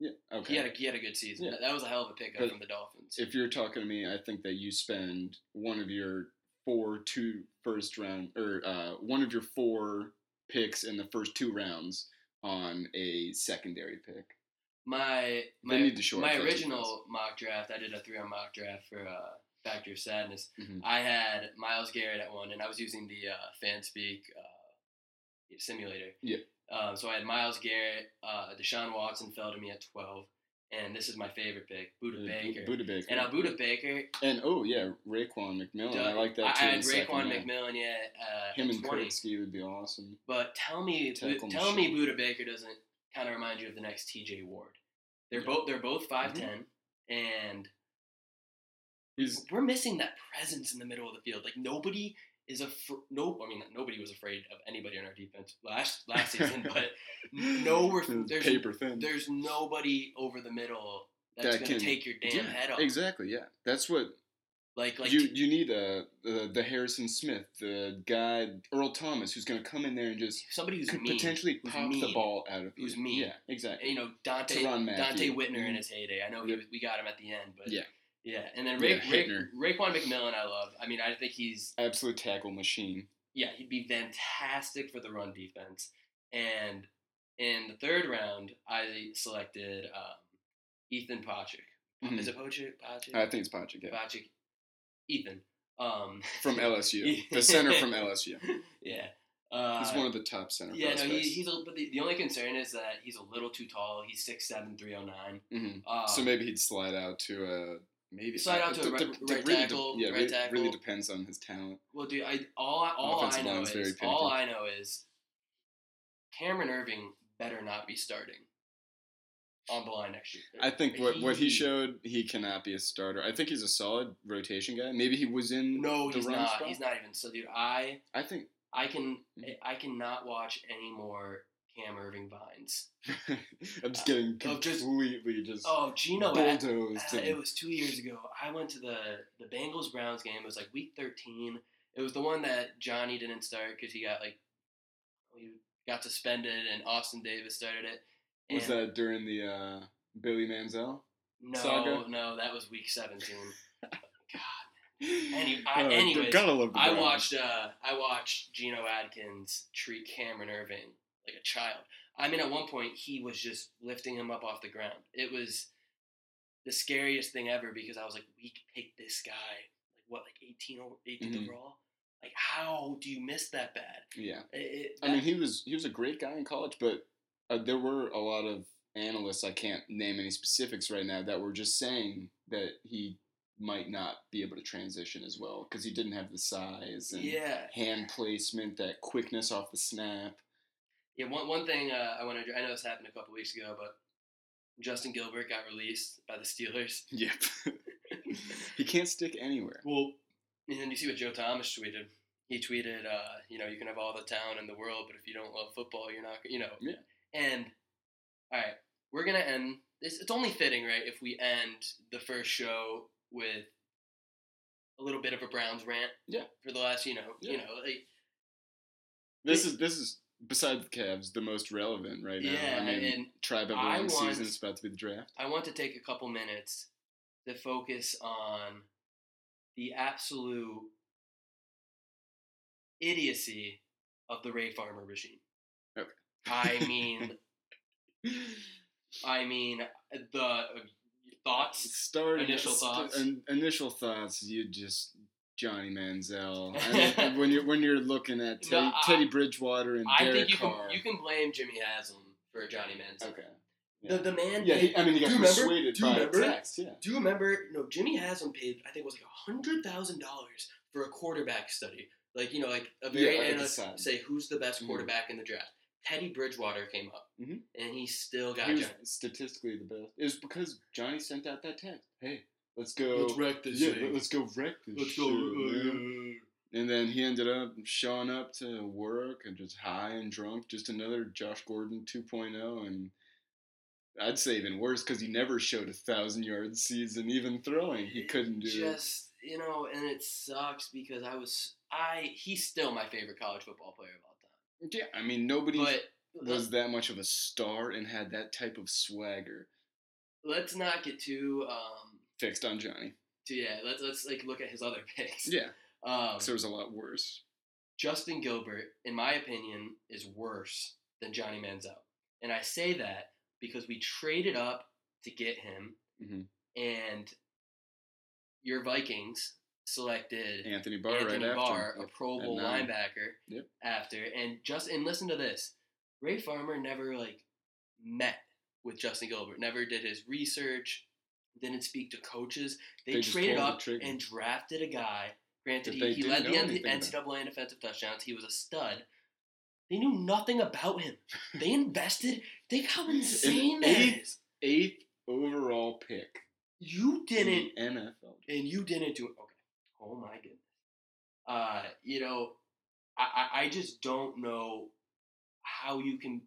Yeah. Okay. He had a he had a good season. Yeah. That, that was a hell of a pickup But from the Dolphins. if you're talking to me, I think that you spend one of your four two first round or uh, one of your four picks in the first two rounds on a secondary pick. my my, my original mock draft, I did a three on mock draft for uh, Factor of Sadness. Mhm. I had Myles Garrett at one, and I was using the uh, FanSpeak uh, simulator. Yeah. Um, so I had Myles Garrett, uh, Deshaun Watson fell to me at twelve, and this is my favorite pick, Budda Uh, Baker. Budda Baker. And now Budda Baker, And oh yeah, Raekwon McMillan. I like that too. I had the second Raekwon round. McMillan, yeah, uh, Him and 20. Kurtzky would be awesome. But tell me, Tackle tell me. Budda Baker doesn't kind of remind you of the next T.J. Ward. They're Yeah. Mm-hmm. both they're both 5'10", and He's we're missing that presence in the middle of the field. Like nobody is a nope. I mean, nobody was afraid of anybody on our defense last last season, but no, we're there's paper thin. there's nobody over the middle that's That gonna can- take your damn yeah, head off. Exactly. Yeah, that's what Like like you you need a the, the Harrison Smith, the guy Earl Thomas, who's going to come in there and just somebody who's could mean, potentially who's pop the ball out of you. Who's mean. Yeah, exactly. you know Dante Donte Whitner in Mhm. his heyday. I know was, we got him at the end, but Yeah. Yeah. And then Yeah, Ray, Ray, Hittner. Raekwon McMillan, I love. I mean, I think he's Absolute tackle machine. yeah, he'd be fantastic for the run defense. And in the third round, I selected um, Ethan Patrick. Mhm. Is it Patrick? Patrick? I think it's Patrick. Yeah. Patrick. Ethan. Um, From LSU, the center from LSU. yeah. Uh, He's one of the top center yeah, no, he, he's a, but the, the only concern is that he's a little too tall. He's 6'7", 309. Mhm. Um, so maybe he'd slide out to a maybe Slide out to a right- right really de- yeah, right really, tackle. really depends on his talent. Well, dude, I all all I know is all. I know is Cameron Erving better not be starting on the line next year. I think what, what he showed, he cannot be a starter. I think he's a solid rotation guy. Maybe he was in No, he's not. spot. He's not even. So, dude, I I think I can Mhm. I cannot watch any more Cam Erving vines. I'm just getting just- completely just, Oh, Geno, Ad- bulldozed. uh, it was two years ago. I went to the the Bengals Browns game. It was like week thirteen. It was the one that Johnny didn't start because he got like he got suspended and Austin Davis started it. was that during the uh, Billy Manziel? No, saga? no, that was week seventeen. Any- I- Uh, anyways, I watched uh, I watched Geno Atkins treat Cameron Erving like a child. I mean, at one point he was just lifting him up off the ground. It was the scariest thing ever because I was like, we picked this guy like what, like 18 o- 18th Mhm. overall. Like, how do you miss that bad? Yeah. It, it- I mean, he was he was a great guy in college, but uh, there were a lot of analysts. I can't name any specifics right now that were just saying that he might not be able to transition as well because he didn't have the size and yeah, hand placement, that quickness off the snap. Yeah. One one thing uh, I want to. I know this happened a couple weeks ago, but Justin Gilbert got released by the Steelers. Yep. he can't stick anywhere. Well, and then you see what Joe Thomas tweeted. He tweeted, uh, you know, you can have all the talent in the world, but if you don't love football, you're not, you know. Yeah. And all right, we're gonna end. This, it's only fitting, right, if we end the first show with a little bit of a Browns rant. Yeah. For the last, you know, you know, like, This is this is besides the Cavs the most relevant right now. yeah, I mean, and tribe everyone season is about to be the draft. I want to take a couple minutes to focus on the absolute idiocy of the Ray Farmer regime. Okay. I mean, I mean the uh, thoughts. Start Initial thoughts? in- initial thoughts. You just Johnny Manziel. I mean, when you're when you're looking at Teddy, No, I- Teddy Bridgewater and I Derek think you Carr. can you can blame Jimmy Haslam for Johnny Manziel. Okay. The, the man. Yeah, he, I mean, he got Do you remember? persuaded Do by remember? text. Yeah. Do you remember? No, Jimmy Haslam paid. I think it was like a hundred thousand dollars for a quarterback study. Like you know, like a very Yeah, analyst say who's the best Mhm. quarterback in the draft. Teddy Bridgewater came up, Mhm. and he still got He was Johnny. statistically the best. It was because Johnny sent out that text. Hey, let's go. Let's wreck this yeah, thing. let's go wreck this. Let's shit, go. man. And then he ended up showing up to work and just high and drunk, just another Josh Gordon 2.0. And I'd say even worse because he never showed a thousand yard season, even throwing. He couldn't do it. Just you know, and it sucks because I was I. He's still my favorite college football player of all time. Yeah, I mean, nobody But was that much of a star and had that type of swagger let's not get too um. Fixed on Johnny. Yeah, let's let's like look at his other picks. Yeah, Um, it was a lot worse. Justin Gilbert, in my opinion, is worse than Johnny Manziel. And I say that because we traded up to get him, Mhm. and your Vikings selected Anthony Barr Anthony right Barr, after. a Pro Bowl linebacker, Yep. after. And just and listen to this: Ray Farmer never like met with Justin Gilbert, never did his research, didn't speak to coaches. They, They traded pulled the up and drafted a guy. Granted, he, he led the NCAA in defensive touchdowns. He was a stud. They knew nothing about him. They invested. They got insane. eighth-. Eighth overall pick. You didn't NFL. and you didn't do it. Okay. Oh my goodness. Uh, you know, I I just don't know how you can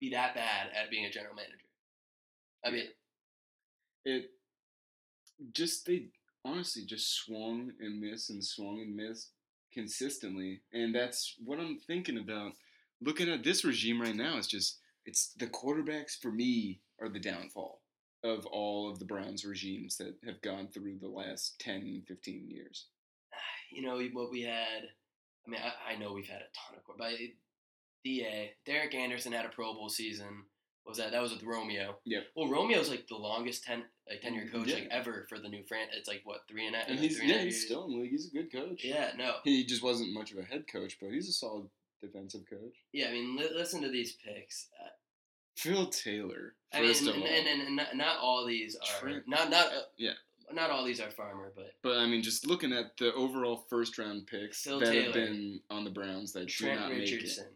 be that bad at being a general manager. I mean, It just they honestly just swung and missed and swung and missed consistently, and that's what I'm thinking about. Looking at this regime right now, it's just it's the quarterbacks for me are the downfall of all of the Browns regimes that have gone through the last 10, 15 years. you know what we had. I mean, I, I know we've had a ton of. But eh, Da Derek Anderson had a Pro Bowl season. Was that? That was with Romeo. Yeah. Well, Romeo's like the longest ten like tenure coach like ever for the new fran. It's like what three and a half. And he's and yeah, half he's still in the league. He's a good coach. Yeah, no. He just wasn't much of a head coach, but he's a solid defensive coach. Yeah, I mean, li- listen to these picks. Uh, Phil Taylor, I mean, and, and, and, and not, not all these are Trent- not not uh, Yeah. not all these are farmer, but But I mean, just looking at the overall first round picks Phil that Taylor. have been on the Browns that Trent not make Richardson.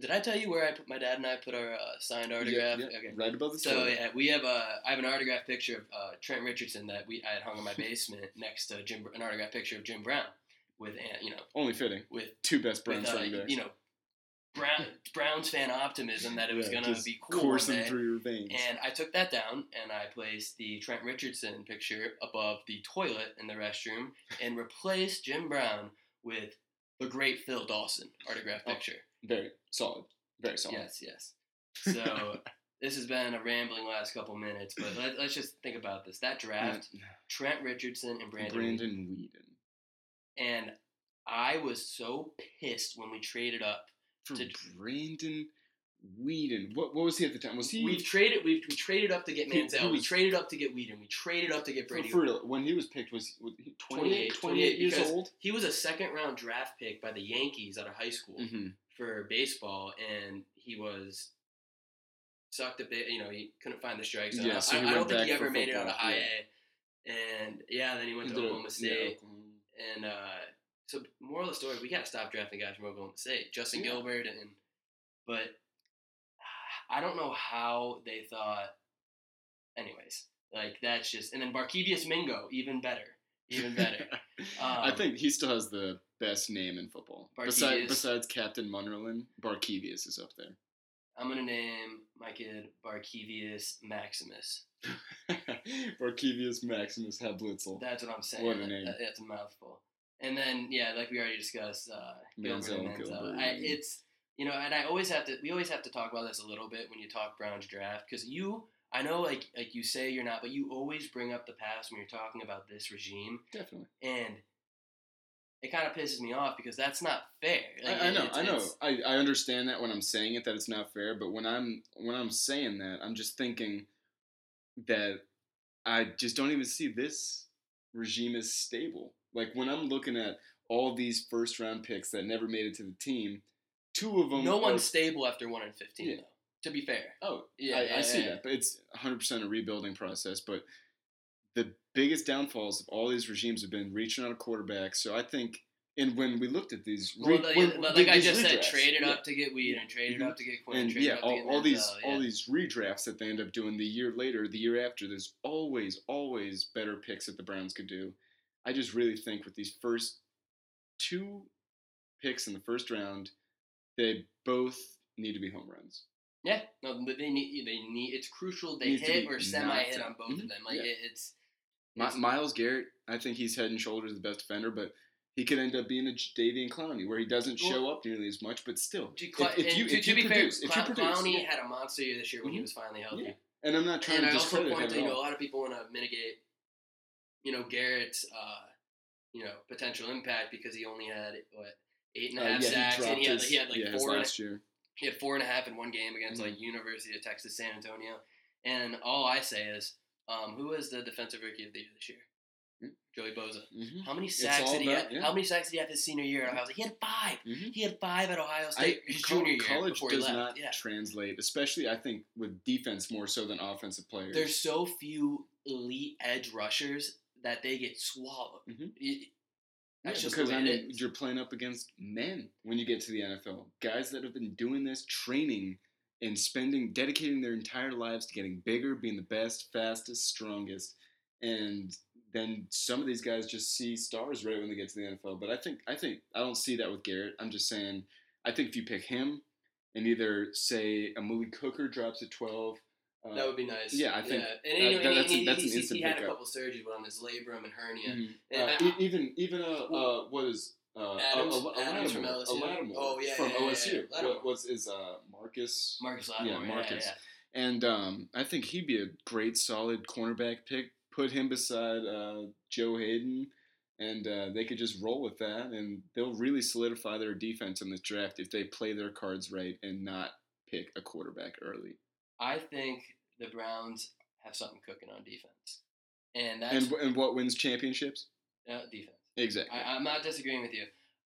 Did I tell you where I put my dad and I put our uh, signed autograph? Yeah, yeah, Okay. right above the So toilet. yeah, we have a I have an autograph picture of uh, Trent Richardson that we I had hung in my basement next to Jim an autograph picture of Jim Brown with you know Only fitting. with Two best Browns with uh, you know Brown Browns fan optimism that it was Yeah, gonna be cool coursing through your veins. And I took that down and I placed the Trent Richardson picture above the toilet in the restroom and replaced Jim Brown with the great Phil Dawson autograph Oh. picture. Very solid. Very solid. Yes, yes. So this has been a rambling last couple minutes, but let, let's just think about this. That draft, Trent Richardson and Brandon. Brandon. Weeden. And I was so pissed when we traded up For To- Brandon Weeden. What what was he at the time? Was he We've traded. We've we traded up to get Manziel. we traded up to get Weeden. We traded up to get Brady. for real, when he was picked was, was he 28, 28 years old? He was a second round draft pick by the Yankees out of high school Mm-hmm. for baseball, and he was sucked a bit. You know, he couldn't find the strikes. Yeah, I, so I, I don't think he ever made it out of high yeah. A. And yeah, then he went to Oklahoma State. And uh, so, moral of the story: we gotta stop drafting guys from Oklahoma State. Justin Yeah. Gilbert, and but I don't know how they thought. Anyways, like that's just, and then Barkevius Mingo, even better, even better. I Um, think he still has the best name in football. Barkevius. Besides, besides Captain Munnerlyn, Barkevius is up there. I'm gonna name my kid Barkevius Maximus. Barkevius Maximus Hablitzel. That's what I'm saying. What a name. That- that's a mouthful. And then yeah, like we already discussed, uh, Gilbert Manziel, and Manziel. Gilbert, I, it's you know, and I always have to. We always have to talk about this a little bit when you talk Browns draft because you. I know, like, like you say you're not, but you always bring up the past when you're talking about this regime, Definitely. and it kind of pisses me off because that's not fair. Like, I, I know, I know. I, I understand that when I'm saying it that it's not fair, but when I'm when I'm saying that, I'm just thinking that I just don't even see this regime as stable. Like when I'm looking at all these first round picks that never made it to the team, two of them no are- one's stable after one and fifteen, Yeah. though. To be fair, Oh, Yeah, I, yeah, I see yeah. that, but it's 100% a rebuilding process. But the biggest downfalls of all these regimes have been reaching on a quarterback. So I think, and when we looked at these, well, re- like, when- like these I just said, redrafts, traded yeah. up to get Weed and traded Mhm. up to get Quinn, and traded yeah, all, all these all these redrafts that they end up doing the year later, the year after. There's always always better picks that the Browns could do. I just really think with these first two picks in the first round, they both need to be home runs. Yeah, no, they need they need. It's crucial they Needs hit or semi hit on both of Mhm, them. Like yeah. it, it's, it's- Myles Garrett, I think he's head and shoulders the best defender, but he could end up being a Davian Clowney where he doesn't show up nearly as much, but still. If, if you, to, if to be produce, fair, if you Cl- produce, Clowney yeah. had a monster year this year when he Mhm. was finally healthy. Yeah. and I'm not trying And to I also discredit point to you know a lot of people want to mitigate, you know, Garrett's uh, you know potential impact because he only had what eight and a Uh, yeah, sacks he and he had, his, he had like yeah, his four and year. he had four and a half in one game against Mhm. like University of Texas San Antonio. And all I say is, um, who was the defensive rookie of the year this year? Hmm? Joey Bosa. hmm How many sacks did he about- have? yeah. How many sacks did he have his senior year at Ohio State? He had 5 hmm He had five at Ohio I, State his col- junior year college he does not yeah. translate, especially I think with defense more so than offensive players. There's so few elite edge rushers that they get swallowed. Mhm. Y- Yeah, just because I mean, you're playing up against men when you get to the NFL. Guys that have been doing this, training and spending, dedicating their entire lives to getting bigger, being the best, fastest, strongest, and then some of these guys just see stars right when they get to the NFL. But I think, I think, I don't see that with Garrett. I'm just saying, I think if you pick him and either say a Malik Hooker drops at 12. Uh, That would be nice. yeah, I think And, that- you know, that- and that's he, a- that's he, an instant he had a pickup. couple surgeries on his labrum and hernia. mhm. And Uh, I- even even uh, uh what is uh, Adams- a, a, a Adams from Lattimore, a LSU. Lattimore Oh, yeah, from yeah, yeah, OSU. yeah. What was is uh Marcus? Marcus Lattimore. Yeah, Yeah, Marcus. Yeah, And um, I think he'd be a great, solid cornerback pick. Put him beside uh, Joe Haden, and uh, they could just roll with that, and they'll really solidify their defense in this draft if they play their cards right and not pick a quarterback early. I think the Browns have something cooking on defense, and that's And and what wins championships? uh, defense. Exactly. I, I'm not disagreeing with you.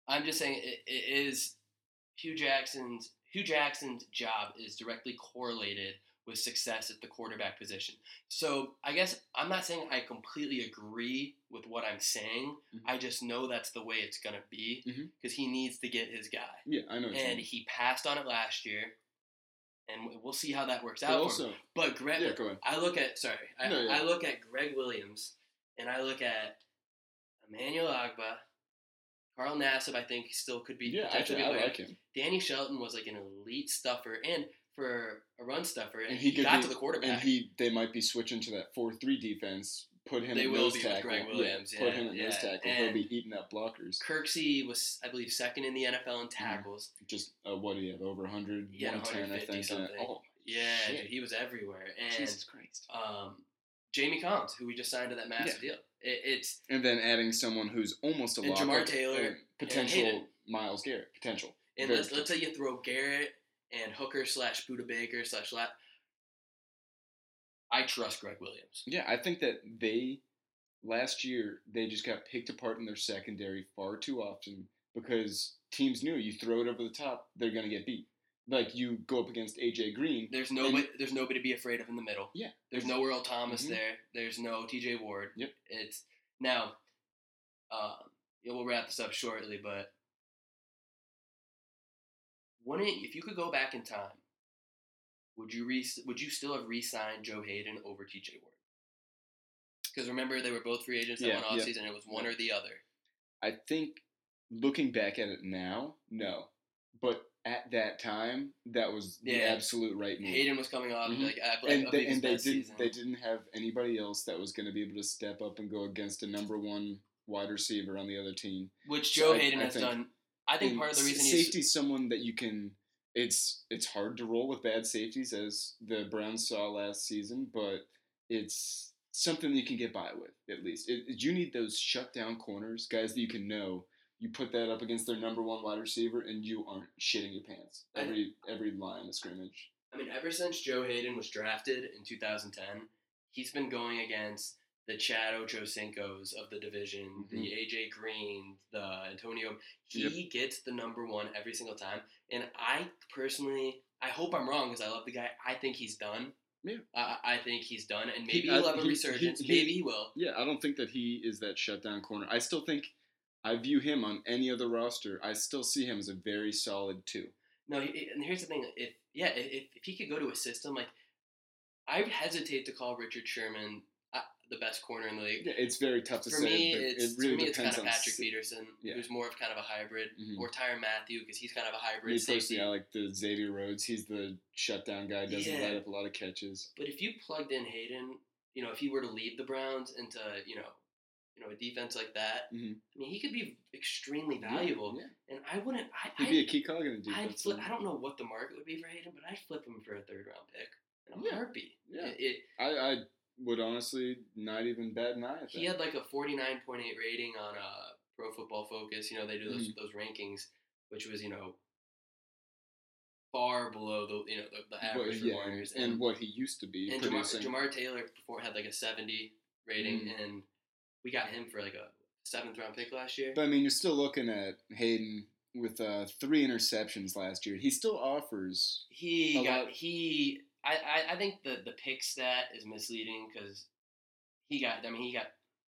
I'm just saying it, it is Hue Jackson's Hue Jackson's job is directly correlated with success at the quarterback position. So I guess I'm not saying I completely agree with what I'm saying. Mhm. I just know that's the way it's gonna be because he needs to get his guy, yeah, I know. and he passed on it last year, and we- we'll see how that works out. for also, him. But Gregg, yeah. I look at sorry, I, No, yeah. I look at Gregg Williams, and I look at Emmanuel Ogbah, Carl Nassib. I think still could be Yeah, I, potentially I be like him. Danny Shelton was like an elite stuffer, and for a run stuffer, and, And he, he got be- to the quarterback. And he, they might be switching to that four-three defense. Put him They at will nose be tackle. Gregg Yeah, Williams, put yeah, him at nose yeah. And He'll be eating up blockers. Kirksey was, I believe, second in the NFL Mm-hmm. in tackles. Just uh, what do you have? Over 100, He had 110, I 150 think. something. Yeah. Oh, Yeah, shit. dude, he was everywhere. And Jesus Christ. um, Jamie Collins, who we just signed to that massive deal. It, it's And then adding someone who's almost a And lock Jamar Taylor uh, potential. Myles Garrett potential. and let's, let's say you throw Garrett and Hooker slash Budda Baker slash. I trust Gregg Williams. Yeah, I think that they last year they just got picked apart in their secondary far too often because teams knew you throw it over the top, they're gonna get beat. Like you go up against AJ Green. There's nobody. there's nobody to be afraid of in the middle. Yeah. There's no Earl Thomas Mhm. there. There's no T.J. Ward. Yep. It's now. Uh, yeah, we'll wrap this up shortly, but wouldn't if you could go back in time, would you re would you still have re-signed Joe Haden over T.J. Ward? Because remember, they were both free agents that Yeah, went off yeah. season. It was one Yeah. or the other. I think looking back at it now, no. But at that time, that was the absolute right move. Haden was coming off Mhm. like I and they, and they didn't season. they didn't have anybody else that was going to be able to step up and go against a number one wide receiver on the other team. which Joe I- Haden I has think- done. I think part of the reason safety safety's someone that you can. It's it's hard to roll with bad safeties as the Browns saw last season, but it's something you can get by with at least. It, it- you need those shut down corners, guys that you can know. You put that up against their number one wide receiver, and you aren't shitting your pants every every line of scrimmage. I mean, ever since Joe Haden was drafted in 2010, he's been going against the Chad Ochocinco's of the division, the AJ Green, the Antonio. He Yep. gets the number one every single time. And I personally, I hope I'm wrong because I love the guy. I think he's done. Yeah. I, I think he's done, and maybe I- he'll have a he- he- resurgence. he- maybe he will. Yeah, I don't think that he is that shutdown corner. I still think I view him on any other roster. I still see him as a very solid two. No, and here's the thing: if yeah, if, if he could go to a system like, I hesitate to call Richard Sherman uh, the best corner in the league. Yeah, it's very tough to for say. me, it's it really for me, it's kind depends of on Patrick si- Peterson, Yeah. who's more of kind of a hybrid, Mhm. or Tyrann Mathieu because he's kind of a hybrid Me safety. personally, I like the Xavier Rhodes. He's the shutdown guy. Doesn't Yeah. light up a lot of catches. But if you plugged in Haden, you know, if he were to lead the Browns into you know, you know, a defense like that, Mhm. I mean, he could be extremely valuable. Yeah, And I wouldn't. I, he'd I, be a key cog in a I'd defense. flip. I don't know what the market would be for Haden, but I'd flip him for a third round pick in a Yeah. heartbeat. Yeah. It, it, I, I would honestly not even bat an eye he had like a 49.8 rating on uh, Pro Football Focus. You know, they do those Mm-hmm. those rankings, which was you know far below the you know the, the average yeah, for corners. and, what he used to be and Jamar. Jamar Taylor before had like a 70 rating, Mm. and we got him for like a seventh round pick last year. But I mean, you're still looking at Haden with uh, three interceptions last year. He still offers. he a got lot- he. I, I, I think the the pick stat is misleading because he got. I mean, he got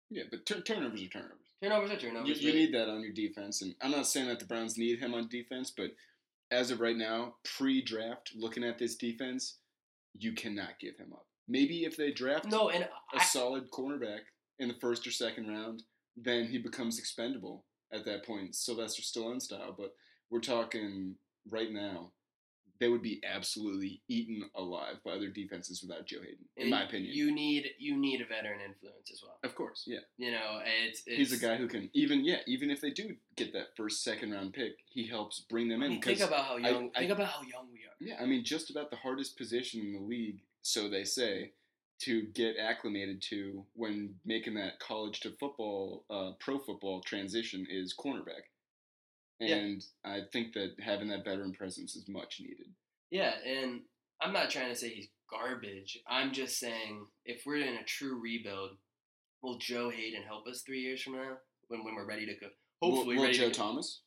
Yeah, but tur- turnovers are turnovers. turnovers are You, turnovers. you but- need that on your defense, and I'm not saying that the Browns need him on defense, but as of right now, pre-draft, looking at this defense, you cannot give him up. Maybe if they draft no, and a I, solid cornerback in the first or second round, then he becomes expendable at that point, Sylvester Stallone style. But we're talking right now, they would be absolutely eaten alive by other defenses without Joe Haden, in and my opinion. you need you need a veteran influence as well. of course, yeah. You know, it's, it's He's a guy who can even yeah, even if they do get that first second round pick, he helps bring them I in. mean, think about how I- young. I- think about how young we are. yeah, I mean, just about the hardest position in the league, so they say, to get acclimated to when making that college to football, uh, pro football transition is cornerback. Yeah. And I think that having that veteran presence is much needed. Yeah, and I'm not trying to say he's garbage. I'm just saying if we're in a true rebuild, will Joe Haden help us three years from now when, when we're ready to go? Hopefully, will, will Joe Thomas?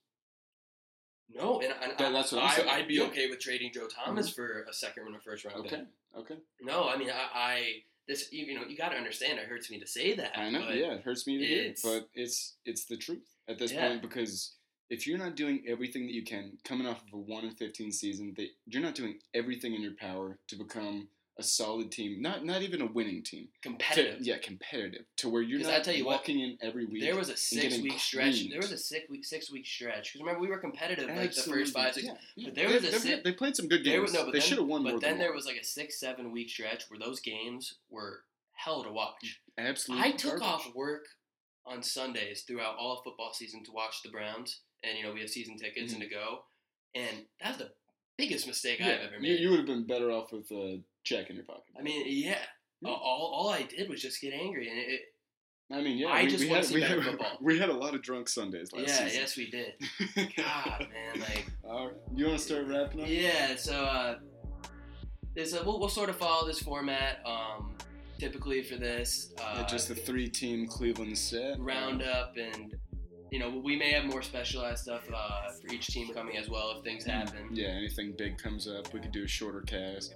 No, and, and That- that's what I. I'd be Yeah. okay with trading Joe Thomas mm-hmm. for a second and a first round Okay, pick. okay. No, I mean I, I this you, you know you got to understand it hurts me to say that. I know, yeah, it hurts me to hear, but it's it's the truth at this Yeah. point because if you're not doing everything that you can, coming off of a one and fifteen season, that you're not doing everything in your power to become a solid team, not not even a winning team, to, competitive. yeah, competitive, to where you're not I tell you what, walking in every week. There was a six week stretch. There was a six week six week stretch because remember we were competitive like the first five six. yeah, yeah. But there they, was a they- played some good games. was no, but they should have won But then there one. was like a six seven week stretch where those games were hell to watch. absolutely. I took garbage. off work on Sundays throughout all of football season to watch the Browns, and you know we have season tickets and to go, and that's the biggest mistake Mm-hmm. Yeah, I've ever made. you would have been better off with a check in your pocket. I mean, yeah, Yeah. all all I did was just get angry, and it, I mean, yeah, I we, just we wanna had, see we better had, football. We had a lot of drunk Sundays last yeah, season. yes, we did. God, man, like. All right. You want to start wrapping up? Yeah, so uh, there's a, we'll, we'll sort of follow this format. Um, typically for this, uh, Yeah, just the three-team Cleveland set. roundup, and you know we may have more specialized stuff uh, for each team coming as well if things happen. Yeah, anything big comes up, we could do a shorter cast.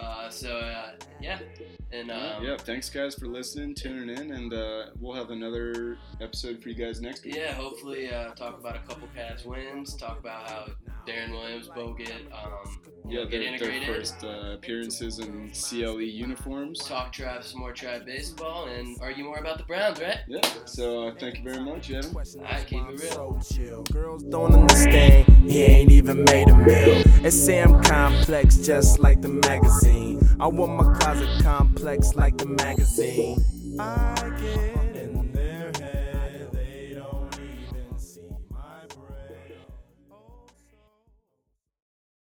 Uh, so uh, yeah, and um, yeah, thanks guys for listening, tuning in, and uh, we'll have another episode for you guys next week. yeah, hopefully uh, talk about a couple Cavs wins. Talk about how Deron Williams, Bogut, um, Yeah, get their, their first uh, appearances in CLE uniforms. Talk tribe, some more tribe baseball, and argue more about the Browns, right? Yeah, so uh, thank you very much, Evan. Alright, keep it real. So chill. Girls don't understand. He ain't even made a meal. It say I'm complex, just like the magazine. I want my closet complex, like the magazine. I